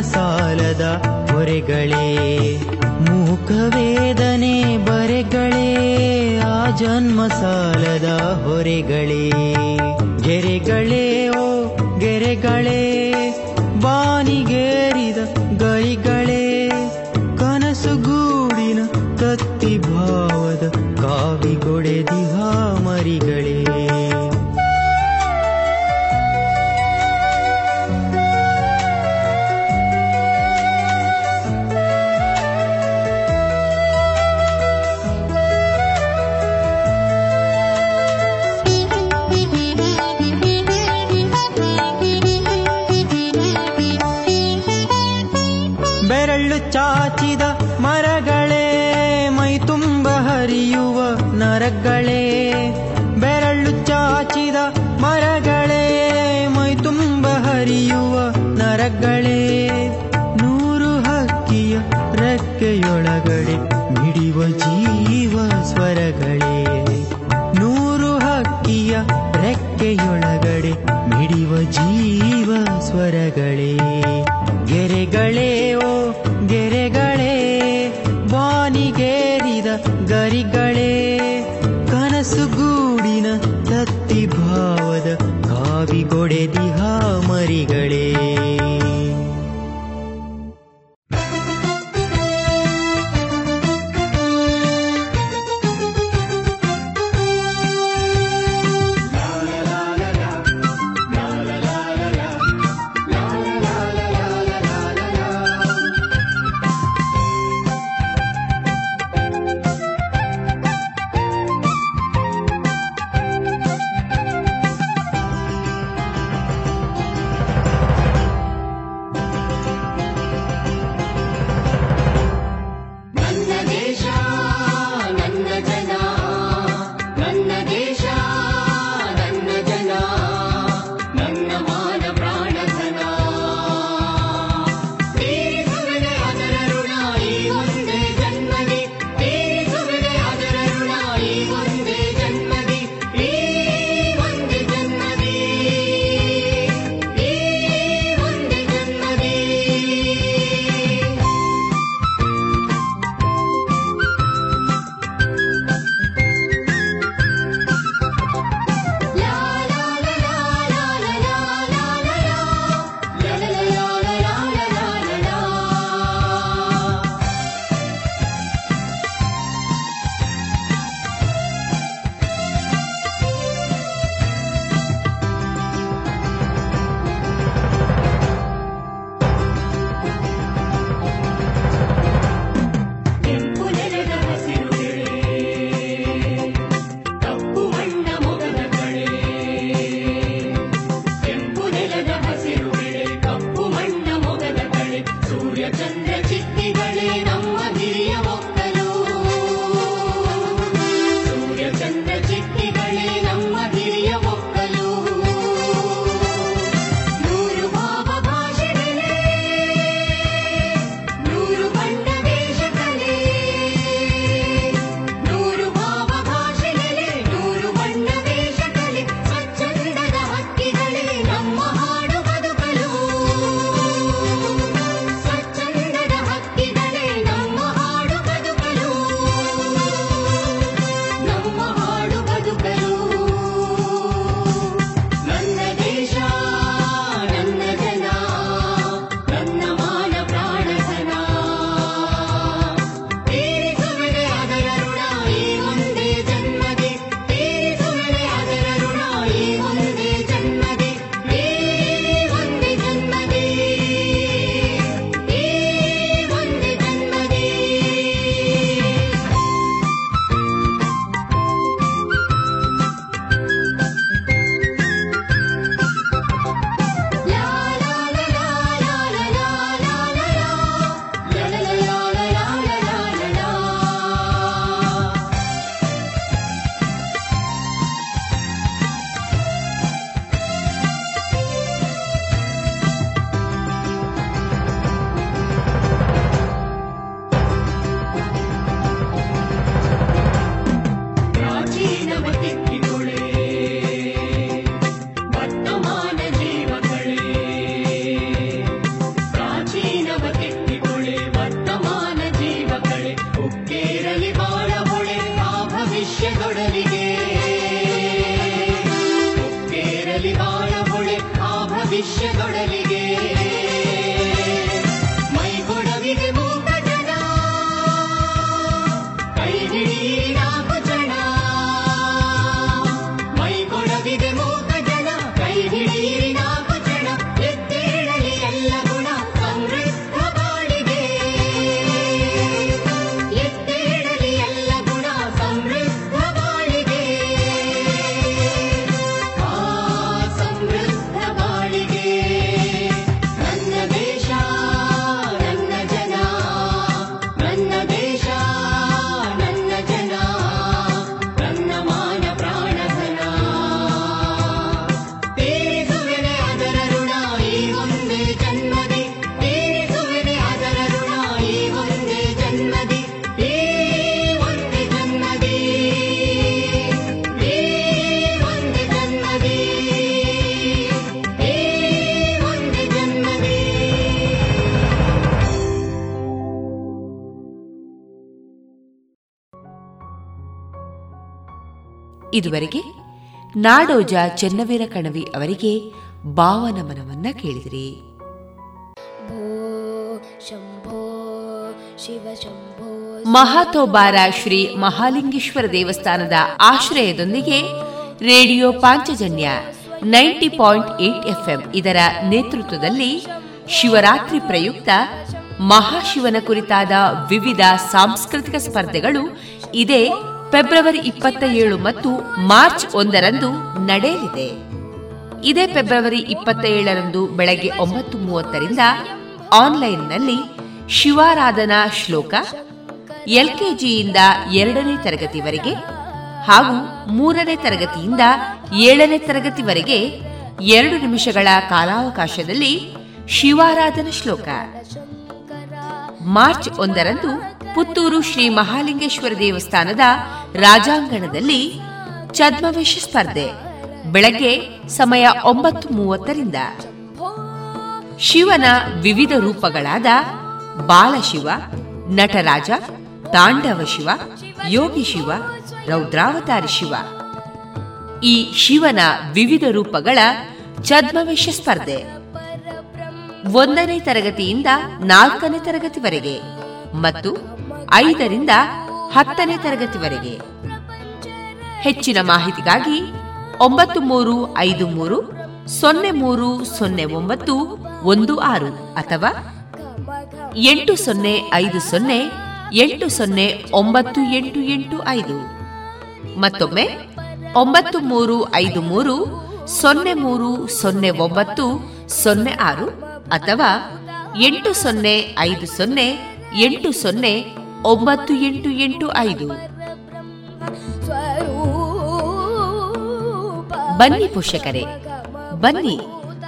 ಸಾಲದ ಹೊರೆಗಳೇ ಮೂಕ ವೇದನೆ ಬರೆಗಳೇ ಆ ಜನ್ಮ ಸಾಲದ ಹೊರೆಗಳೇ. ಗೆರೆಗಳೇ ಓ ಗೆರೆಗಳೇ ಸ್ವರಗಳೇ ಇದುವರೆಗೆ ನಾಡೋಜ ಚೆನ್ನವೀರ ಕಣವಿ ಅವರಿಗೆ ಭಾವನಮನವನ್ನ ಕೇಳಿದಿರಿ. ಮಹಾತೋಬಾರ ಶ್ರೀ ಮಹಾಲಿಂಗೇಶ್ವರ ದೇವಸ್ಥಾನದ ಆಶ್ರಯದೊಂದಿಗೆ radio Panchajanya ninety point eight FM ಇದರ ನೇತೃತ್ವದಲ್ಲಿ ಶಿವರಾತ್ರಿ ಪ್ರಯುಕ್ತ ಮಹಾಶಿವನ ಕುರಿತಾದ ವಿವಿಧ ಸಾಂಸ್ಕೃತಿಕ ಸ್ಪರ್ಧೆಗಳು ಇದೇ ಫೆಬ್ರವರಿ ಇಪ್ಪತ್ತ ಏಳು ಮತ್ತು ಮಾರ್ಚ್ ಒಂದರಂದು ನಡೆಯಲಿದೆ. ಇದೇ ಫೆಬ್ರವರಿ ಇಪ್ಪತ್ತ ಏಳರಂದು ಬೆಳಗ್ಗೆ ಒಂಬತ್ತು ಮೂವತ್ತರಿಂದ ಆನ್ಲೈನ್ನಲ್ಲಿ ಶಿವಾರಾಧನಾ ಶ್ಲೋಕ ಎಲ್ಕೆಜಿಯಿಂದ ಎರಡನೇ ತರಗತಿವರೆಗೆ ಹಾಗೂ ಮೂರನೇ ತರಗತಿಯಿಂದ ಏಳನೇ ತರಗತಿವರೆಗೆ ಎರಡು ನಿಮಿಷಗಳ ಕಾಲಾವಕಾಶದಲ್ಲಿ ಶಿವಾರಾಧನಾ ಶ್ಲೋಕ. ಮಾರ್ಚ್ ಒಂದರಂದು ಪುತ್ತೂರು ಶ್ರೀ ಮಹಾಲಿಂಗೇಶ್ವರ ದೇವಸ್ಥಾನದ ರಾಜಾಂಗಣದಲ್ಲಿ ಛದ್ಮವೇಶ ಸ್ಪರ್ಧೆ. ಬೆಳಗ್ಗೆ ಸಮಯ ಒಂಬತ್ತು ಮೂವತ್ತರಿಂದ ಶಿವನ ವಿವಿಧ ರೂಪಗಳಾದ ಬಾಲಶಿವ, ನಟರಾಜ, ತಾಂಡವ ಶಿವ, ಯೋಗಿ ಶಿವ, ರೌದ್ರಾವತಾರಿ ಶಿವ. ಈ ಶಿವನ ವಿವಿಧ ರೂಪಗಳ ಛದ್ಮವೇಶ ಸ್ಪರ್ಧೆ. ಒಂದನೇ ತರಗತಿಯಿಂದ ನಾಲ್ಕನೇ ತರಗತಿವರೆಗೆ ಮತ್ತು ಐದರಿಂದ ಹತ್ತನೇ ತರಗತಿವರೆಗೆ. ಹೆಚ್ಚಿನ ಮಾಹಿತಿಗಾಗಿ ಒಂಬತ್ತು ಮೂರು ಐದು ಮೂರು ಸೊನ್ನೆ ಮೂರು ಸೊನ್ನೆ ಒಂಬತ್ತು ಒಂದು ಆರು ಅಥವಾ ಎಂಟು ಸೊನ್ನೆ ಐದು ಸೊನ್ನೆ ಎಂಟು ಸೊನ್ನೆ ಒಂಬತ್ತು ಎಂಟು ಎಂಟು ಐದು. ಮತ್ತೊಮ್ಮೆ ಒಂಬತ್ತು ಮೂರು ಐದು ಮೂರು ಸೊನ್ನೆ ಮೂರು ಸೊನ್ನೆ ಒಂಬತ್ತು ಸೊನ್ನೆ ಆರು ಅಥವಾ ಎಂಟು ಸೊನ್ನೆ ಐದು ಸೊನ್ನೆ ಎಂಟು ಸೊನ್ನೆ ಒಂಬತ್ತು ಎಂಟು ಎಂಟು ಐದು. ಬನ್ನಿ ಪೋಷಕರೇ, ಬನ್ನಿ.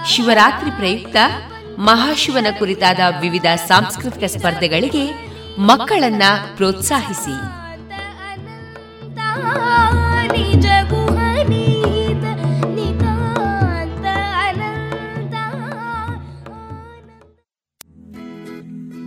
ಶಿವರಾತ್ರಿ ಪ್ರಯುಕ್ತ ಮಹಾಶಿವನ ಕುರಿತಾದ ವಿವಿಧ ಸಾಂಸ್ಕೃತಿಕ ಸ್ಪರ್ಧೆಗಳಿಗೆ ಮಕ್ಕಳನ್ನ ಪ್ರೋತ್ಸಾಹಿಸಿ.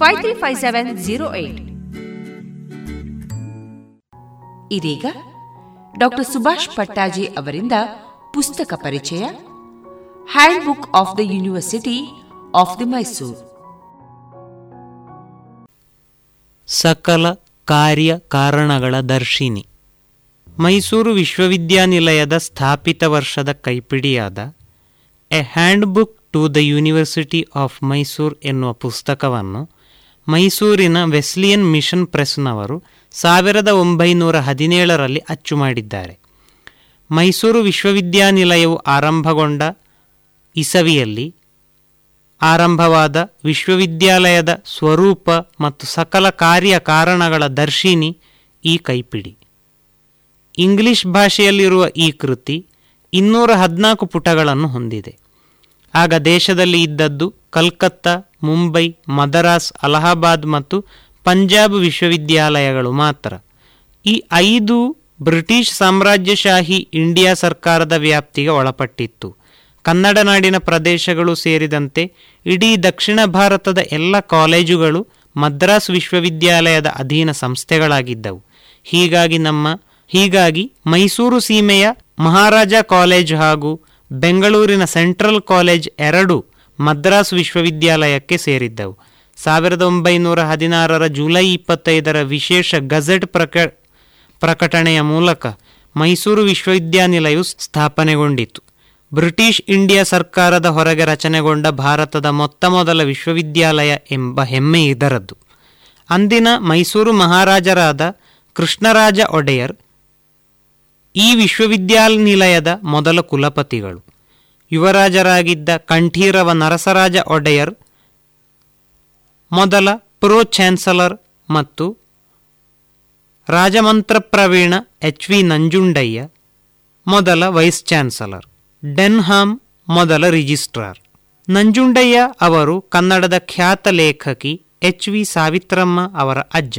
five three five seven zero eight ಇದೀಗ ಡಾಕ್ಟರ್ ಸುಭಾಷ್ ಪಟ್ಟಾಜಿ ಅವರಿಂದ ಪುಸ್ತಕ ಪರಿಚಯ handbook of the university of the Mysuru. ಸಕಲ ಕಾರ್ಯ ಕಾರಣಗಳ ದರ್ಶಿನಿ. ಮೈಸೂರು ವಿಶ್ವವಿದ್ಯಾನಿಲಯದ ಸ್ಥಾಪಿತ ವರ್ಷದ ಕೈಪಿಡಿಯಾದ a handbook to the university of Mysuru ಎನ್ನುವ ಪುಸ್ತಕವನ್ನು ಮೈಸೂರಿನ ವೆಸ್ಲಿಯನ್ ಮಿಷನ್ ಪ್ರೆಸ್ನವರು ಸಾವಿರದ ಒಂಬೈನೂರ ಹದಿನೇಳರಲ್ಲಿ ಅಚ್ಚು ಮಾಡಿದ್ದಾರೆ. ಮೈಸೂರು ವಿಶ್ವವಿದ್ಯಾನಿಲಯವು ಆರಂಭಗೊಂಡ ಇಸವಿಯಲ್ಲಿ ಆರಂಭವಾದ ವಿಶ್ವವಿದ್ಯಾಲಯದ ಸ್ವರೂಪ ಮತ್ತು ಸಕಲ ಕಾರ್ಯ ಕಾರಣಗಳ ದರ್ಶಿನಿ ಈ ಕೈಪಿಡಿ. ಇಂಗ್ಲಿಷ್ ಭಾಷೆಯಲ್ಲಿರುವ ಈ ಕೃತಿ ಇನ್ನೂರ ಹದಿನಾಲ್ಕು ಪುಟಗಳನ್ನು ಹೊಂದಿದೆ. ಆಗ ದೇಶದಲ್ಲಿ ಇದ್ದದ್ದು ಕಲ್ಕತ್ತಾ, ಮುಂಬೈ, ಮದರಾಸ್, ಅಲಹಾಬಾದ್ ಮತ್ತು ಪಂಜಾಬ್ ವಿಶ್ವವಿದ್ಯಾಲಯಗಳು ಮಾತ್ರ. ಈ ಐದು ಬ್ರಿಟಿಷ್ ಸಾಮ್ರಾಜ್ಯಶಾಹಿ ಇಂಡಿಯಾ ಸರ್ಕಾರದ ವ್ಯಾಪ್ತಿಗೆ ಒಳಪಟ್ಟಿತ್ತು. ಕನ್ನಡ ನಾಡಿನ ಪ್ರದೇಶಗಳು ಸೇರಿದಂತೆ ಇಡೀ ದಕ್ಷಿಣ ಭಾರತದ ಎಲ್ಲ ಕಾಲೇಜುಗಳು ಮದ್ರಾಸ್ ವಿಶ್ವವಿದ್ಯಾಲಯದ ಅಧೀನ ಸಂಸ್ಥೆಗಳಾಗಿದ್ದವು. ಹೀಗಾಗಿ ನಮ್ಮ ಹೀಗಾಗಿ ಮೈಸೂರು ಸೀಮೆಯ ಮಹಾರಾಜ ಕಾಲೇಜ್ ಹಾಗೂ ಬೆಂಗಳೂರಿನ ಸೆಂಟ್ರಲ್ ಕಾಲೇಜ್ ಎರಡು ಮದ್ರಾಸ್ ವಿಶ್ವವಿದ್ಯಾಲಯಕ್ಕೆ ಸೇರಿದ್ದವು. ಸಾವಿರದ ಒಂಬೈನೂರ ಹದಿನಾರರ ಜುಲೈ ಇಪ್ಪತ್ತೈದರ ವಿಶೇಷ ಗಜೆಟ್ ಪ್ರಕ, ಪ್ರಕಟಣೆಯ ಮೂಲಕ ಮೈಸೂರು ವಿಶ್ವವಿದ್ಯಾನಿಲಯವು ಸ್ಥಾಪನೆಗೊಂಡಿತು. ಬ್ರಿಟಿಷ್ ಇಂಡಿಯಾ ಸರ್ಕಾರದ ಹೊರಗೆ ರಚನೆಗೊಂಡ ಭಾರತದ ಮೊತ್ತ ಮೊದಲ ವಿಶ್ವವಿದ್ಯಾಲಯ ಎಂಬ ಹೆಮ್ಮೆ ಇದರದ್ದು. ಅಂದಿನ ಮೈಸೂರು ಮಹಾರಾಜರಾದ ಕೃಷ್ಣರಾಜ ಒಡೆಯರ್ ಈ ವಿಶ್ವವಿದ್ಯಾನಿಲಯದ ಮೊದಲ ಕುಲಪತಿಗಳು. ಯುವರಾಜರಾಗಿದ್ದ ಕಂಠೀರವ ನರಸರಾಜ ಒಡೆಯರ್, ಮೊದಲ ಪ್ರೋ ಚಾನ್ಸಲರ್ ಮತ್ತು ರಾಜಮಂತ್ರಪ್ರವೀಣ ಎಚ್ ವಿ ನಂಜುಂಡಯ್ಯ, ಮೊದಲ ವೈಸ್ ಚಾನ್ಸಲರ್. ಡೆನ್ಹಾಮ್ ಮೊದಲ ರಿಜಿಸ್ಟ್ರಾರ್. ನಂಜುಂಡಯ್ಯ ಅವರು ಕನ್ನಡದ ಖ್ಯಾತ ಲೇಖಕಿ ಎಚ್ ವಿ ಸಾವಿತ್ರಮ್ಮ ಅವರ ಅಜ್ಜ.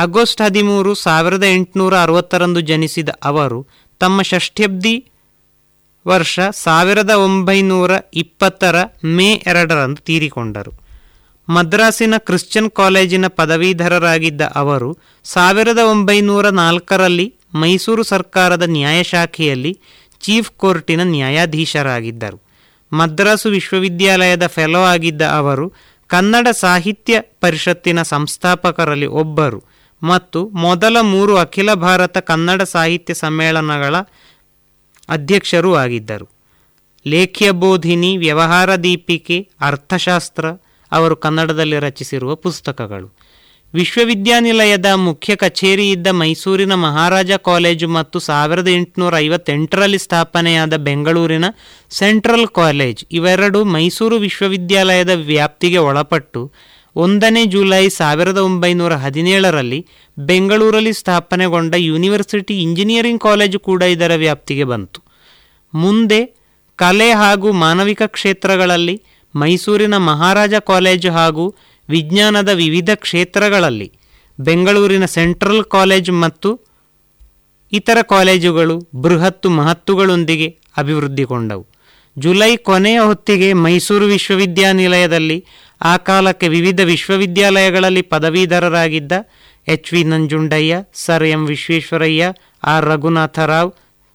ಆಗಸ್ಟ್ ಹದಿಮೂರು ಸಾವಿರದ ಎಂಟುನೂರ ಅರವತ್ತರಂದು ಜನಿಸಿದ ಅವರು ತಮ್ಮ ಷಷ್ಠ್ಯಬ್ದಿ ವರ್ಷ ಸಾವಿರದ ಒಂಬೈನೂರ ಇಪ್ಪತ್ತರ ಮೇ ಎರಡರಂದು ತೀರಿಕೊಂಡರು. ಮದ್ರಾಸಿನ ಕ್ರಿಶ್ಚಿಯನ್ ಕಾಲೇಜಿನ ಪದವೀಧರರಾಗಿದ್ದ ಅವರು ಸಾವಿರದ ಒಂಬೈನೂರ ನಾಲ್ಕರಲ್ಲಿ ಮೈಸೂರು ಸರ್ಕಾರದ ನ್ಯಾಯಶಾಖೆಯಲ್ಲಿ ಚೀಫ್ ಕೋರ್ಟಿನ ನ್ಯಾಯಾಧೀಶರಾಗಿದ್ದರು. ಮದ್ರಾಸು ವಿಶ್ವವಿದ್ಯಾಲಯದ ಫೆಲೋ ಆಗಿದ್ದ ಅವರು ಕನ್ನಡ ಸಾಹಿತ್ಯ ಪರಿಷತ್ತಿನ ಸಂಸ್ಥಾಪಕರಲ್ಲಿ ಒಬ್ಬರು. ಮತ್ತು ಮೊದಲ ಮೂರು ಅಖಿಲ ಭಾರತ ಕನ್ನಡ ಸಾಹಿತ್ಯ ಸಮ್ಮೇಳನಗಳ ಅಧ್ಯಕ್ಷರೂ ಆಗಿದ್ದರು. ಲೇಖ್ಯ ಬೋಧಿನಿ ವ್ಯವಹಾರ ದೀಪಿಕೆ, ಅರ್ಥಶಾಸ್ತ್ರ, ಅವರು ಕನ್ನಡದಲ್ಲಿ ರಚಿಸಿರುವ ಪುಸ್ತಕಗಳು. ವಿಶ್ವವಿದ್ಯಾನಿಲಯದ ಮುಖ್ಯ ಕಚೇರಿ ಇದ್ದ ಮೈಸೂರಿನ ಮಹಾರಾಜ ಕಾಲೇಜು ಮತ್ತು ಸಾವಿರದ ಎಂಟುನೂರ ಐವತ್ತೆಂಟರಲ್ಲಿ ಸ್ಥಾಪನೆಯಾದ ಬೆಂಗಳೂರಿನ ಸೆಂಟ್ರಲ್ ಕಾಲೇಜ್, ಇವೆರಡು ಮೈಸೂರು ವಿಶ್ವವಿದ್ಯಾಲಯದ ವ್ಯಾಪ್ತಿಗೆ ಒಳಪಟ್ಟು ಒಂದನೇ ಜುಲೈ ಸಾವಿರದ ಒಂಬೈನೂರ ಹದಿನೇಳರಲ್ಲಿ ಬೆಂಗಳೂರಲ್ಲಿ ಸ್ಥಾಪನೆಗೊಂಡ ಯೂನಿವರ್ಸಿಟಿ ಇಂಜಿನಿಯರಿಂಗ್ ಕಾಲೇಜು ಕೂಡ ಇದರ ವ್ಯಾಪ್ತಿಗೆ ಬಂತು. ಮುಂದೆ ಕಲೆ ಹಾಗೂ ಮಾನವಿಕ ಕ್ಷೇತ್ರಗಳಲ್ಲಿ, ಮೈಸೂರಿನ ಮಹಾರಾಜ ಕಾಲೇಜು ಹಾಗೂ ವಿಜ್ಞಾನದ ವಿವಿಧ ಕ್ಷೇತ್ರಗಳಲ್ಲಿ, ಬೆಂಗಳೂರಿನ ಸೆಂಟ್ರಲ್ ಕಾಲೇಜ್ ಮತ್ತು ಇತರ ಕಾಲೇಜುಗಳು ಬೃಹತ್ತು ಮಹತ್ತುಗಳೊಂದಿಗೆ ಅಭಿವೃದ್ಧಿಗೊಂಡವು. ಜುಲೈ ಕೊನೆಯ ಹೊತ್ತಿಗೆ ಮೈಸೂರು ವಿಶ್ವವಿದ್ಯಾನಿಲಯದಲ್ಲಿ ಆ ಕಾಲಕ್ಕೆ ವಿವಿಧ ವಿಶ್ವವಿದ್ಯಾಲಯಗಳಲ್ಲಿ ಪದವೀಧರರಾಗಿದ್ದ H V Nanjundaiah, sir M Visvesvaraya, R Raghunatharao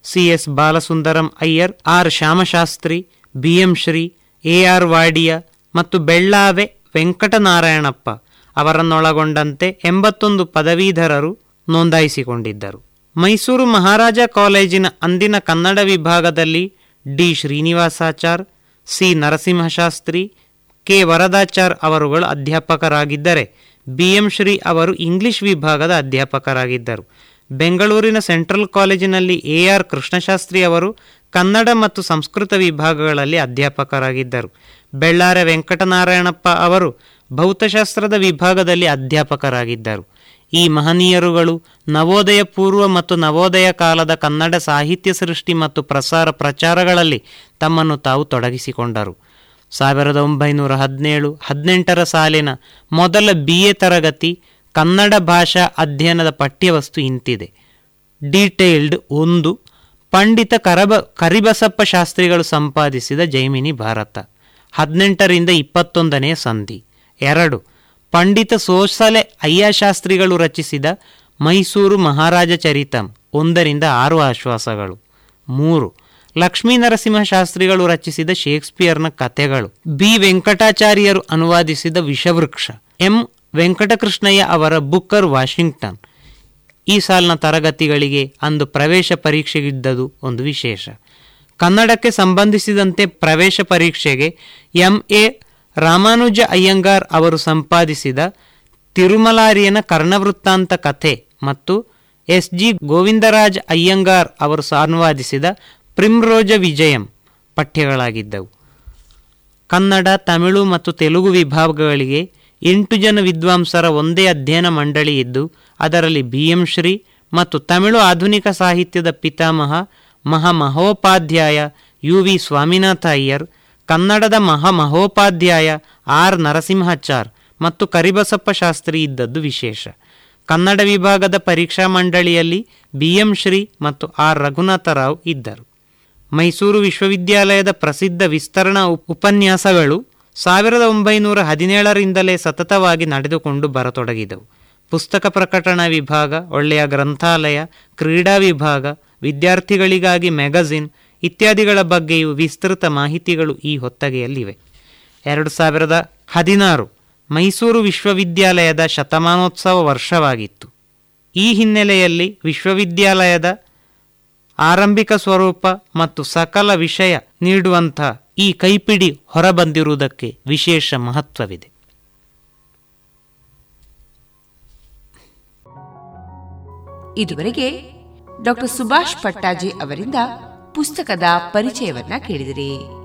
C S Balasundaram Iyer, R Shyamashastri, B M Shri, A R Wadia ಮತ್ತು ಬೆಳ್ಳಾವೆ ವೆಂಕಟನಾರಾಯಣಪ್ಪ ಅವರನ್ನೊಳಗೊಂಡಂತೆ ಎಂಬತ್ತೊಂದು ಪದವೀಧರರು ನೋಂದಾಯಿಸಿಕೊಂಡಿದ್ದರು. ಮೈಸೂರು ಮಹಾರಾಜ ಕಾಲೇಜಿನ ಅಂದಿನ ಕನ್ನಡ ವಿಭಾಗದಲ್ಲಿ D Srinivasachar, C Narasimhashastri K. Varadachar ಅವರುಗಳು ಅಧ್ಯಾಪಕರಾಗಿದ್ದರೆ ಬಿ ಎಂ ಶ್ರೀ ಅವರು ಇಂಗ್ಲಿಷ್ ವಿಭಾಗದ ಅಧ್ಯಾಪಕರಾಗಿದ್ದರು. ಬೆಂಗಳೂರಿನ ಸೆಂಟ್ರಲ್ ಕಾಲೇಜಿನಲ್ಲಿ ಎ. ಆರ್. ಕೃಷ್ಣಶಾಸ್ತ್ರಿ ಅವರು ಕನ್ನಡ ಮತ್ತು ಸಂಸ್ಕೃತ ವಿಭಾಗಗಳಲ್ಲಿ ಅಧ್ಯಾಪಕರಾಗಿದ್ದರು. ಬೆಳ್ಳಾರೆ ವೆಂಕಟನಾರಾಯಣಪ್ಪ ಅವರು ಭೌತಶಾಸ್ತ್ರದ ವಿಭಾಗದಲ್ಲಿ ಅಧ್ಯಾಪಕರಾಗಿದ್ದರು. ಈ ಮಹನೀಯರುಗಳು ನವೋದಯ ಪೂರ್ವ ಮತ್ತು ನವೋದಯ ಕಾಲದ ಕನ್ನಡ ಸಾಹಿತ್ಯ ಸೃಷ್ಟಿ ಮತ್ತು ಪ್ರಸಾರ ಪ್ರಚಾರಗಳಲ್ಲಿ ತಮ್ಮನ್ನು ತಾವು ತೊಡಗಿಸಿಕೊಂಡರು. ಸಾವಿರದ ಒಂಬೈನೂರ ಹದಿನೇಳು, ಹದಿನೆಂಟರ ಸಾಲಿನ ಮೊದಲ ಬಿ ಎ ತರಗತಿ ಕನ್ನಡ ಭಾಷಾ ಅಧ್ಯಯನದ ಪಠ್ಯವಸ್ತು ಇಂತಿದೆ. ಡೀಟೇಲ್ಡ್ ಒಂದು, ಪಂಡಿತ ಕರಬ, ಕರಿಬಸಪ್ಪ ಶಾಸ್ತ್ರಿಗಳು ಸಂಪಾದಿಸಿದ ಜೈಮಿನಿ ಭಾರತ. ಹದಿನೆಂಟರಿಂದ ಇಪ್ಪತ್ತೊಂದನೆಯ ಸಂಧಿ. ಎರಡು, ಪಂಡಿತ ಸೋಸಲೆ ಅಯ್ಯಶಾಸ್ತ್ರಿಗಳು ರಚಿಸಿದ ಮೈಸೂರು ಮಹಾರಾಜ ಚರಿತಂ, ಒಂದರಿಂದ ಆರು ಆಶ್ವಾಸಗಳು. ಮೂರು ಲಕ್ಷ್ಮೀ ನರಸಿಂಹ ಶಾಸ್ತ್ರಿಗಳು ರಚಿಸಿದ ಶೇಕ್ಸ್ಪಿಯರ್ನ ಕಥೆಗಳು. ಬಿ. ವೆಂಕಟಾಚಾರ್ಯರು ಅನುವಾದಿಸಿದ ವಿಷವೃಕ್ಷ. ಎಂ. ವೆಂಕಟಕೃಷ್ಣಯ್ಯ ಅವರ ಬುಕ್ಕರ್ ವಾಷಿಂಗ್ಟನ್. ಈ ಸಾಲಿನ ತರಗತಿಗಳಿಗೆ ಅಂದು ಪ್ರವೇಶ ಪರೀಕ್ಷೆಗಿದ್ದದು ಒಂದು ವಿಶೇಷ. ಕನ್ನಡಕ್ಕೆ ಸಂಬಂಧಿಸಿದಂತೆ ಪ್ರವೇಶ ಪರೀಕ್ಷೆಗೆ ಎಂ. ಎ. ರಾಮಾನುಜ ಅಯ್ಯಂಗಾರ್ ಅವರು ಸಂಪಾದಿಸಿದ ತಿರುಮಲಾರಿಯನ ಕರ್ಣವೃತ್ತಾಂತ ಕಥೆ ಮತ್ತು ಎಸ್. ಜಿ. ಗೋವಿಂದರಾಜ್ ಅಯ್ಯಂಗಾರ್ ಅವರು ಅನುವಾದಿಸಿದ ಪ್ರಿಮ್ರೋಜ ವಿಜಯಂ ಪಠ್ಯಗಳಾಗಿದ್ದವು. ಕನ್ನಡ, ತಮಿಳು ಮತ್ತು ತೆಲುಗು ವಿಭಾಗಗಳಿಗೆ ಎಂಟು ಜನ ವಿದ್ವಾಂಸರ ಒಂದೇ ಅಧ್ಯಯನ ಮಂಡಳಿ ಇದ್ದು, ಅದರಲ್ಲಿ ಬಿ ಎಂ ಶ್ರೀ ಮತ್ತು ತಮಿಳು ಆಧುನಿಕ ಸಾಹಿತ್ಯದ ಪಿತಾಮಹ ಮಹಾಮಹೋಪಾಧ್ಯಾಯ ಯು ವಿ ಸ್ವಾಮಿನಾಥ ಅಯ್ಯರ್ ಕನ್ನಡದ ಮಹಾಮಹೋಪಾಧ್ಯಾಯ ಆರ್ ನರಸಿಂಹಾಚಾರ್ ಮತ್ತು ಕರಿಬಸಪ್ಪ ಶಾಸ್ತ್ರಿ ಇದ್ದದ್ದು ವಿಶೇಷ. ಕನ್ನಡ ವಿಭಾಗದ ಪರೀಕ್ಷಾ ಮಂಡಳಿಯಲ್ಲಿ ಬಿ ಎಂ ಶ್ರೀ ಮತ್ತು ಆರ್ ರಘುನಾಥರಾವ್ ಇದ್ದರು. ಮೈಸೂರು ವಿಶ್ವವಿದ್ಯಾಲಯದ ಪ್ರಸಿದ್ಧ ವಿಸ್ತರಣಾ ಉಪ್- ಉಪನ್ಯಾಸಗಳು ಸಾವಿರದ ಒಂಬೈನೂರ ಹದಿನೇಳರಿಂದಲೇ ಸತತವಾಗಿ ನಡೆದುಕೊಂಡು ಬರತೊಡಗಿದವು. ಪುಸ್ತಕ ಪ್ರಕಟಣಾ ವಿಭಾಗ, ಒಳ್ಳೆಯ ಗ್ರಂಥಾಲಯ, ಕ್ರೀಡಾ ವಿಭಾಗ, ವಿದ್ಯಾರ್ಥಿಗಳಿಗಾಗಿ ಮ್ಯಾಗಝಿನ್ ಇತ್ಯಾದಿಗಳ ಬಗ್ಗೆಯೂ ವಿಸ್ತೃತ ಮಾಹಿತಿಗಳು ಈ ಹೊತ್ತಗೆಯಲ್ಲಿವೆ. ಎರಡು ಸಾವಿರದ ಹದಿನಾರು ಮೈಸೂರು ವಿಶ್ವವಿದ್ಯಾಲಯದ ಶತಮಾನೋತ್ಸವ ವರ್ಷವಾಗಿತ್ತು. ಈ ಹಿನ್ನೆಲೆಯಲ್ಲಿ ವಿಶ್ವವಿದ್ಯಾಲಯದ ಆರಂಭಿಕ ಸ್ವರೂಪ ಮತ್ತು ಸಕಲ ವಿಷಯ ನೀಡುವಂಥ ಈ ಕೈಪಿಡಿ ಹೊರಬಂದಿರುವುದಕ್ಕೆ ವಿಶೇಷ ಮಹತ್ವವಿದೆ. ಇದುವರೆಗೆ ಡಾಕ್ಟರ್ ಸುಭಾಷ್ ಪಟ್ಟಾಜಿ ಅವರಿಂದ ಪುಸ್ತಕದ ಪರಿಚಯವನ್ನ ಕೇಳಿದಿರಿ.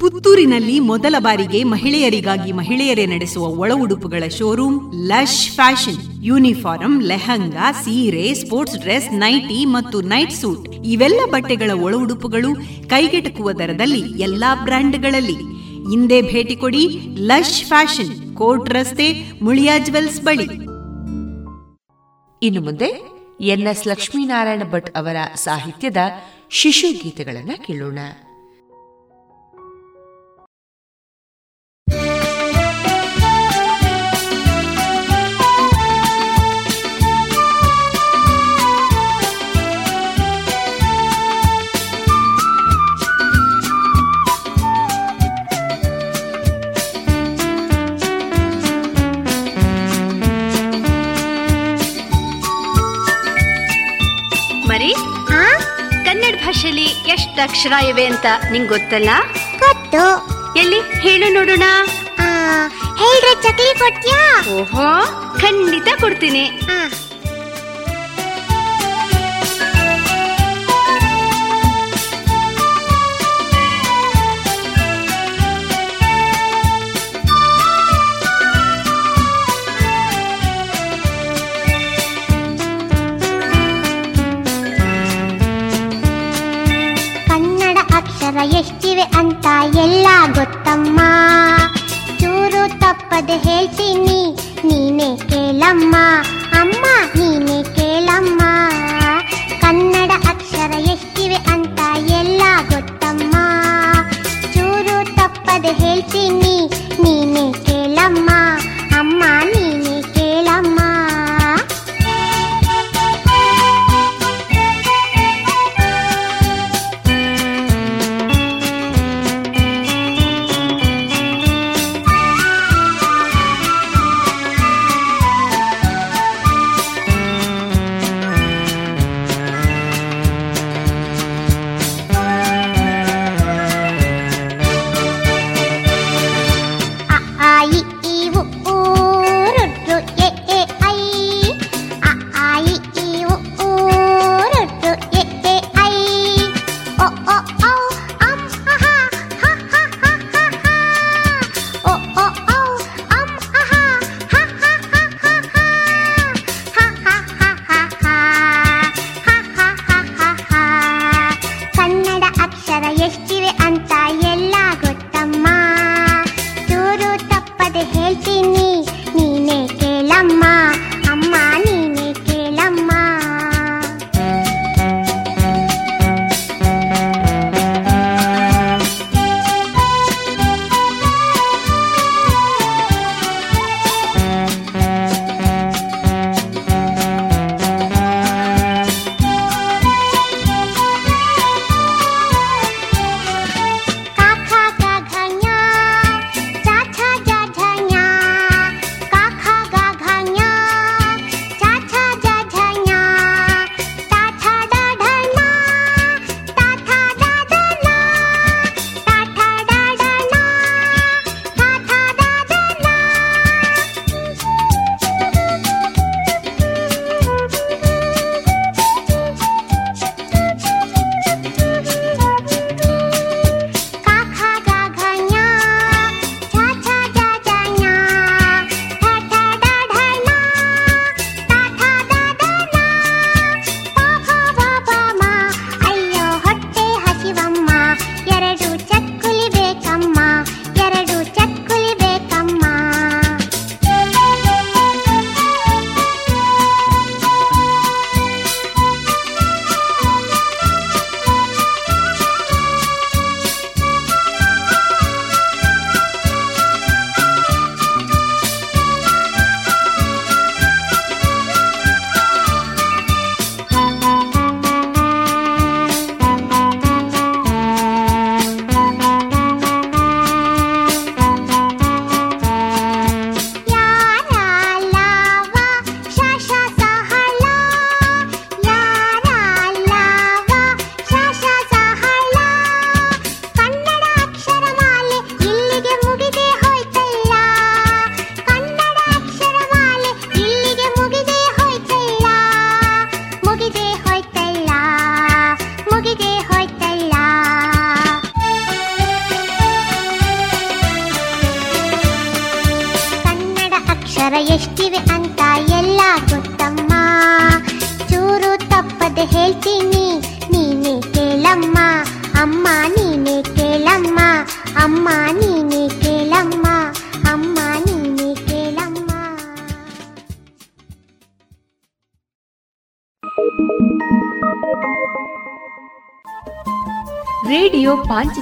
ಪುತ್ತೂರಿನಲ್ಲಿ ಮೊದಲ ಬಾರಿಗೆ ಮಹಿಳೆಯರಿಗಾಗಿ ಮಹಿಳೆಯರೇ ನಡೆಸುವ ಒಳ ಉಡುಪುಗಳ showroom lush fashion. Uniform lehenga, ಸೀರೆ, ಸ್ಪೋರ್ಟ್ಸ್ ಡ್ರೆಸ್, ನೈಟಿ ಮತ್ತು ನೈಟ್ ಸೂಟ್. ಇವೆಲ್ಲ ಬಟ್ಟೆಗಳ ಒಳ ಉಡುಪುಗಳು ಕೈಗೆಟಕುವ ದರದಲ್ಲಿ ಎಲ್ಲಾ ಬ್ರ್ಯಾಂಡ್ಗಳಲ್ಲಿ. ಹಿಂದೆ ಭೇಟಿ ಕೊಡಿ ಲಶ್ ಫ್ಯಾಷನ್, ಕೋರ್ಟ್ ರಸ್ತೆ, ಮುಳಿಯಾ ಜುವೆಲ್ಸ್ ಬಳಿ. ಇನ್ನು ಮುಂದೆ ಎನ್ ಎಸ್ ಲಕ್ಷ್ಮೀನಾರಾಯಣ ಭಟ್ ಅವರ ಸಾಹಿತ್ಯದ ಶಿಶು ಗೀತೆಗಳನ್ನು ಕೇಳೋಣ. ಅಕ್ಷರ ಇವೆ ಅಂತ ನಿಂಗ್ ಗೊತ್ತಲ್ಲ? ಗೊತ್ತು. ಎಲ್ಲಿ? ಹೇಳು ನೋಡೋಣ. ಹೇಳ್ರೆ ಚಕ್ಲಿ ಕೊಡ್ತೀಯಾ? ಓಹೋ ಖಂಡಿತ ಕೊಡ್ತೀನಿ. ಅಕ್ಷರ ಎಷ್ಟಿವೆ ಅಂತ ಎಲ್ಲ ಗೊತ್ತಮ್ಮ. ಚೂರು ತಪ್ಪದೆ ಹೇಳ್ತೀನಿ, ನೀನೇ ಕೇಳಮ್ಮ. ಅಮ್ಮ, ನೀನೇ ಕೇಳಮ್ಮ. ಕನ್ನಡ ಅಕ್ಷರ ಎಷ್ಟಿವೆ ಅಂತ ಎಲ್ಲ ಗೊತ್ತಮ್ಮ. ಚೂರು ತಪ್ಪದೆ ಹೇಳ್ತೀನಿ, ನೀನೇ ಕೇಳಮ್ಮ. ಅಮ್ಮ ನೀನೇ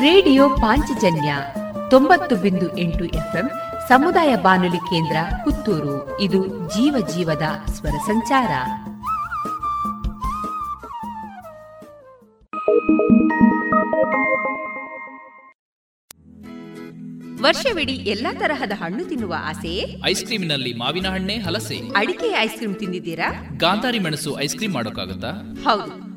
ರೇಡಿಯೋ ಪಾಂಚಜನ್ಯ ತೊಂಬತ್ತು ಬಿಂದು ಎಂಟು ಎಫ್ಎಂ ಸಮುದಾಯ ಬಾನುಲಿ ಕೇಂದ್ರ ಪುತ್ತೂರು. ಇದು ಜೀವ ಜೀವದ ಸ್ವರ ಸಂಚಾರ. ವರ್ಷವಿಡೀ ಎಲ್ಲಾ ತರಹದ ಹಣ್ಣು ತಿನ್ನುವ ಆಸೆಯೇ ಐಸ್ ಕ್ರೀಮಿನಲ್ಲಿ ಮಾವಿನ ಹಣ್ಣೆ ಹಲಸೆ. ಅಡಿಕೆ ಐಸ್ ಕ್ರೀಮ್ ತಿಂದಿದ್ದೀರಾ? ಗಾಂಧಾರಿ ಮೆಣಸು ಐಸ್ ಕ್ರೀಮ್ ಮಾಡೋಕ್ಕಾಗತ್ತಾ? ಹೌದು.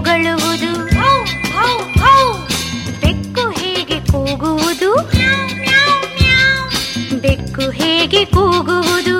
ಹೇಗೆ ಬೊಗಳುವುದು ಬೆಕ್ಕು ಹೇಗೆ ಕೂಗುವುದು? ಬೆಕ್ಕು ಹೇಗೆ ಕೂಗುವುದು?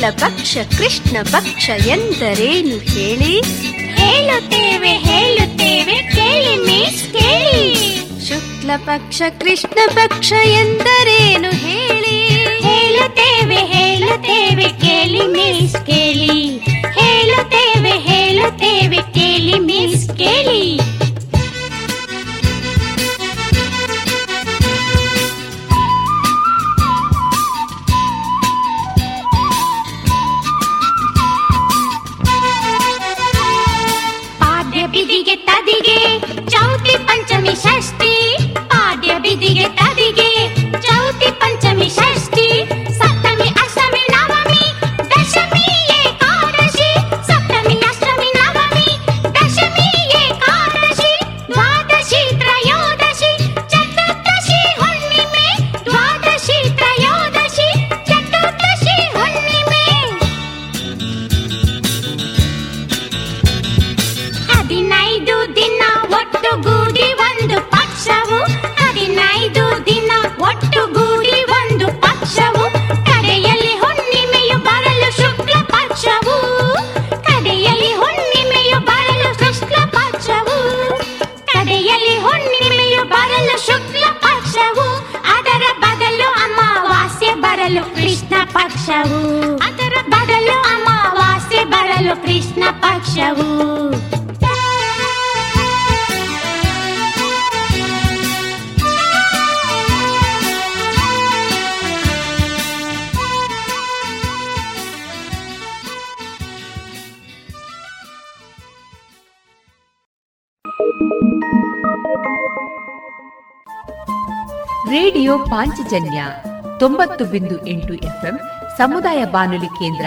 ಪಕ್ಷ ಕೃಷ್ಣ ಪಕ್ಷ ಎಂದರೇನು ಹೇಳಿ? ಹೇಳುತ್ತೇವೆ ಹೇಳುತ್ತೇವೆ ಕೇಳಿ ಮಿಸ್ ಕೇಳಿ. ಶುಕ್ಲ ಪಕ್ಷ ಕೃಷ್ಣ ಪಕ್ಷ ಎಂದರೇನು ಹೇಳಿ? ಹೇಳುತ್ತೇವೆ ಹೇಳುತ್ತೇವೆ ಕೇಳಿ ಮಿಸ್ ಕೇಳಿ. ಹೇಳುತ್ತೇವೆ ಹೇಳುತ್ತೇವೆ ಕೇಳಿ ಮಿಸ್ ಕೇಳಿ. पंचमी षष्ठी। ಕೃಷ್ಣ ಪಕ್ಷವು ರೇಡಿಯೋ ಪಾಂಚಜನ್ಯ ತೊಂಬತ್ತು ಬಿಂದು ಎಂಟು ಎಫ್ಎಂ ಸಮುದಾಯ ಬಾನುಲಿ ಕೇಂದ್ರ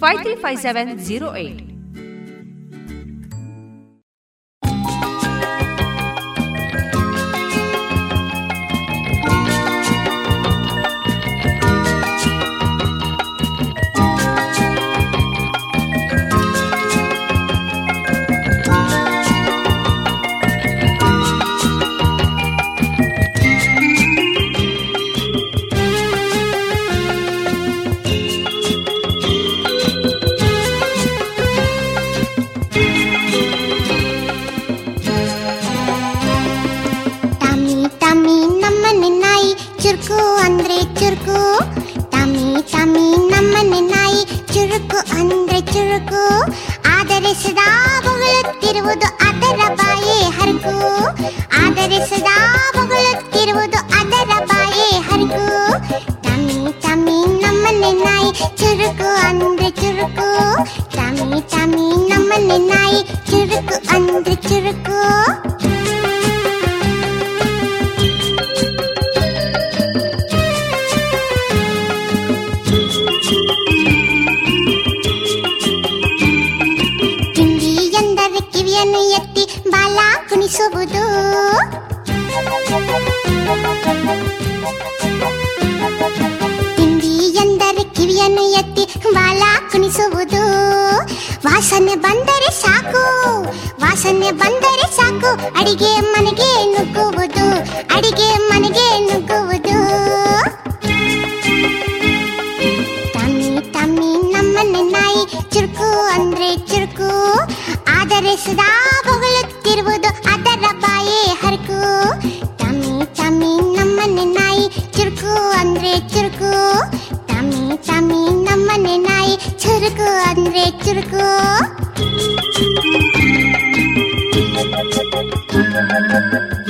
535708. ಎತ್ತಿ ಬಾಲ ಕುಣಿಸುವುದು. ವಾಸನೆ ಬಂದರೆ ಸಾಕು, ವಾಸನೆ ಬಂದರೆ ಸಾಕು. ಅಡಿಗೆ ಮನೆಗೆ ನುಗ್ಗುವುದು, ಅಡಿಗೆ ಮನೆಗೆ ನುಗ್ಗುವುದು. ತಮ್ಮಿ ತಮ್ಮಿ ನಮ್ಮನೆ ನಾಯಿ ಚುರುಕು ಅಂದ್ರೆ ಚುರುಕು. ಆದರೆ ಸದಾ ಬೊಗಳುತ್ತಿರುವುದು ಅದರ ಬಾಯೇ ಹರಕು. ತಮ್ಮಿ ತಮ್ಮಿ ನಮ್ಮನೆ ನಾಯಿ ಚುರುಕು ಅಂದ್ರೆ ಚುರುಕು. ಟಮ್ಮಿ ಟಮ್ಮಿ ನಮ್ಮನೆ ನಾಯಿ ಚುರುಕು ಅಂದ್ರೆ ಚುರುಕು ಅಚ್ಚಿ ಮಡಿಯಲ್ಲಿ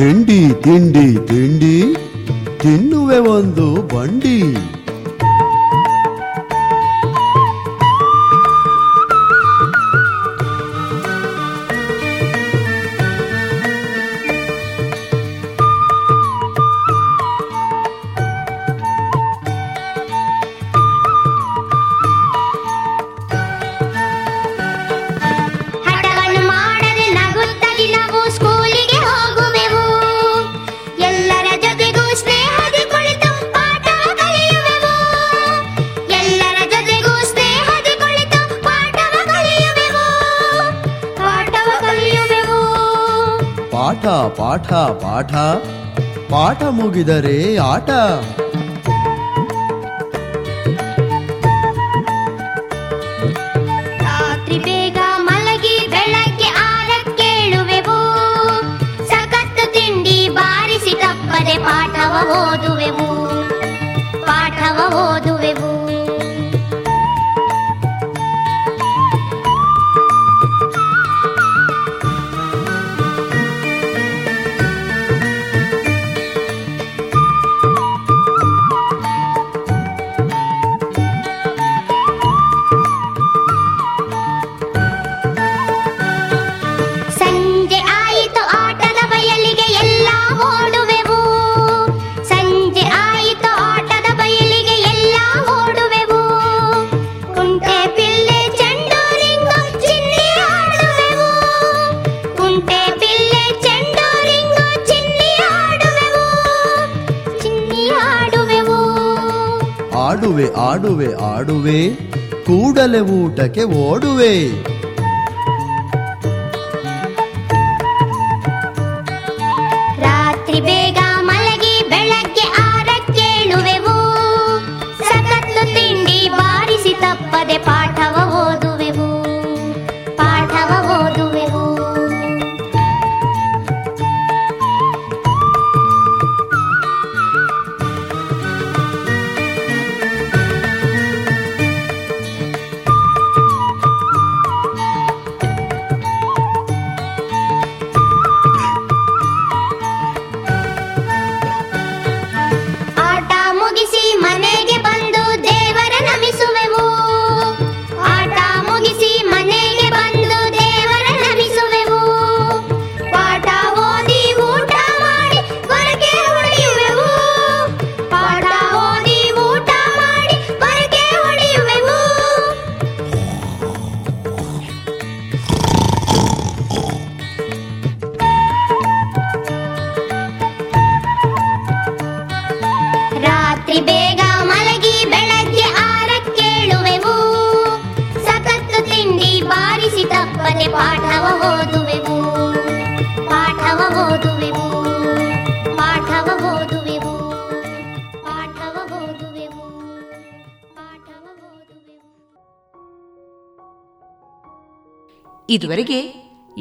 ತಿಂಡಿ ತಿಂಡಿ ತಿಂಡಿ ತಿನ್ನುವೆ ಒಂದು ಬಂಡಿ ಮುಗಿದರೆ ಆಟ ಊಟಕ್ಕೆ ಓಡುವೆ.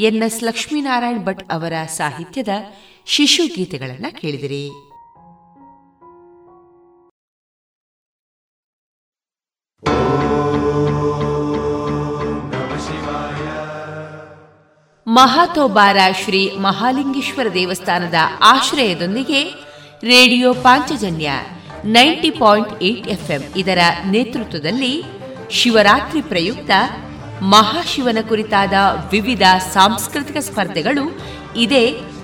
ಎನ್ಎಸ್ ಲಕ್ಷ್ಮೀನಾರಾಯಣ್ ಭಟ್ ಅವರ ಸಾಹಿತ್ಯದ ಶಿಶು ಗೀತೆಗಳನ್ನ ಕೇಳಿದಿರಿ. ಮಹಾತೋಬಾರ ಶ್ರೀ ಮಹಾಲಿಂಗೇಶ್ವರ ದೇವಸ್ಥಾನದ ಆಶ್ರಯದೊಂದಿಗೆ radio Panchajanya ninety point eight FM ಇದರ ನೇತೃತ್ವದಲ್ಲಿ ಶಿವರಾತ್ರಿ ಪ್ರಯುಕ್ತ ಮಹಾಶಿವನ ಕುರಿತಾದ ವಿವಿಧ ಸಾಂಸ್ಕೃತಿಕ ಸ್ಪರ್ಧೆಗಳು ಇದೇ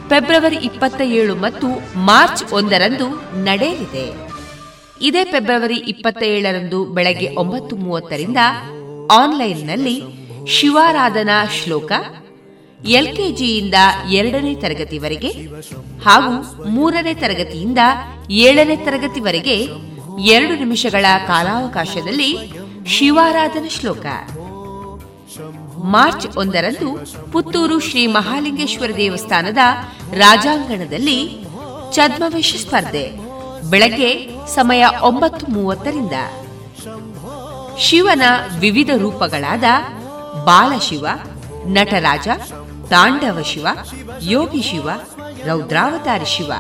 ಫೆಬ್ರವರಿ ಇಪ್ಪತ್ತ ಏಳು ಮತ್ತು ಮಾರ್ಚ್ ಒಂದರಂದು ನಡೆಯಲಿದೆ. ಇದೇ ಫೆಬ್ರವರಿ ಇಪ್ಪತ್ತ ಏಳರಂದು ಬೆಳಗ್ಗೆ ಒಂಬತ್ತು ಮೂವತ್ತರಿಂದ ಆನ್ಲೈನ್ನಲ್ಲಿ ಶಿವಾರಾಧನಾ ಶ್ಲೋಕ ಎಲ್ಕೆಜಿಯಿಂದ ಎರಡನೇ ತರಗತಿವರೆಗೆ ಹಾಗೂ ಮೂರನೇ ತರಗತಿಯಿಂದ ಏಳನೇ ತರಗತಿವರೆಗೆ ಎರಡು ನಿಮಿಷಗಳ ಕಾಲಾವಕಾಶದಲ್ಲಿ ಶಿವಾರಾಧನಾ ಶ್ಲೋಕ. ಮಾರ್ಚ್ ಒಂದರಂದು ಪುತ್ತೂರು ಶ್ರೀ ಮಹಾಲಿಂಗೇಶ್ವರ ದೇವಸ್ಥಾನದ ರಾಜಾಂಗಣದಲ್ಲಿ ಛದ್ಮವೇಶ ಸ್ಪರ್ಧೆ. ಬೆಳಗ್ಗೆ ಸಮಯ ಒಂಬತ್ತು ಮೂವತ್ತರಿಂದ. ಶಿವನ ವಿವಿಧ ರೂಪಗಳಾದ ಬಾಲಶಿವ, ನಟರಾಜ, ತಾಂಡವ ಶಿವ, ಯೋಗಿ ಶಿವ, ರೌದ್ರಾವತಾರಿ ಶಿವ.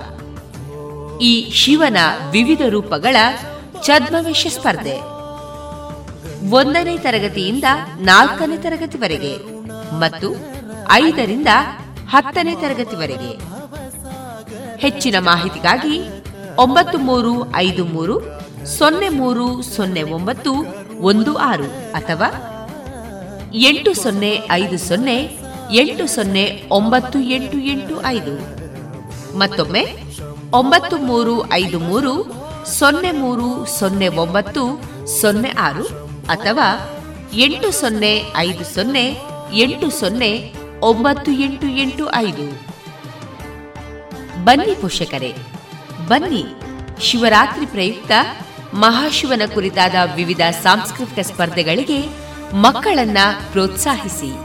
ಈ ಶಿವನ ವಿವಿಧ ರೂಪಗಳ ಛದ್ಮವೇಶ ಸ್ಪರ್ಧೆ. ಒಂದನೇ ತರಗತಿಯಿಂದ ನಾಲ್ಕನೇ ತರಗತಿವರೆಗೆ ಮತ್ತು ಐದರಿಂದ ಹತ್ತನೇ ತರಗತಿವರೆಗೆ. ಹೆಚ್ಚಿನ ಮಾಹಿತಿಗಾಗಿ ಒಂಬತ್ತು ಮೂರು ಐದು ಮೂರು ಸೊನ್ನೆ ಮೂರು ಸೊನ್ನೆ ಒಂಬತ್ತು ಒಂದು ಆರು ಅಥವಾ ಎಂಟು ಸೊನ್ನೆ ಐದು ಸೊನ್ನೆ ಎಂಟು ಸೊನ್ನೆ ಒಂಬತ್ತು ಎಂಟು ಎಂಟು ಐದು. ಮತ್ತೊಮ್ಮೆ ಒಂಬತ್ತು ಮೂರು ಐದು ಮೂರು ಸೊನ್ನೆ ಮೂರು ಸೊನ್ನೆ ಒಂಬತ್ತು ಸೊನ್ನೆ ಆರು ಅಥವಾ ಎಂಟು ಸೊನ್ನೆ ಐದು ಸೊನ್ನೆ ಎಂಟು ಸೊನ್ನೆ ಒಂಬತ್ತು ಎಂಟು ಎಂಟು ಐದು. ಬನ್ನಿ ಪೋಷಕರೇ, ಬನ್ನಿ. ಶಿವರಾತ್ರಿ ಪ್ರಯುಕ್ತ ಮಹಾಶಿವನ ಕುರಿತಾದ ವಿವಿಧ ಸಾಂಸ್ಕೃತಿಕ ಸ್ಪರ್ಧೆಗಳಿಗೆ ಮಕ್ಕಳನ್ನ ಪ್ರೋತ್ಸಾಹಿಸಿ.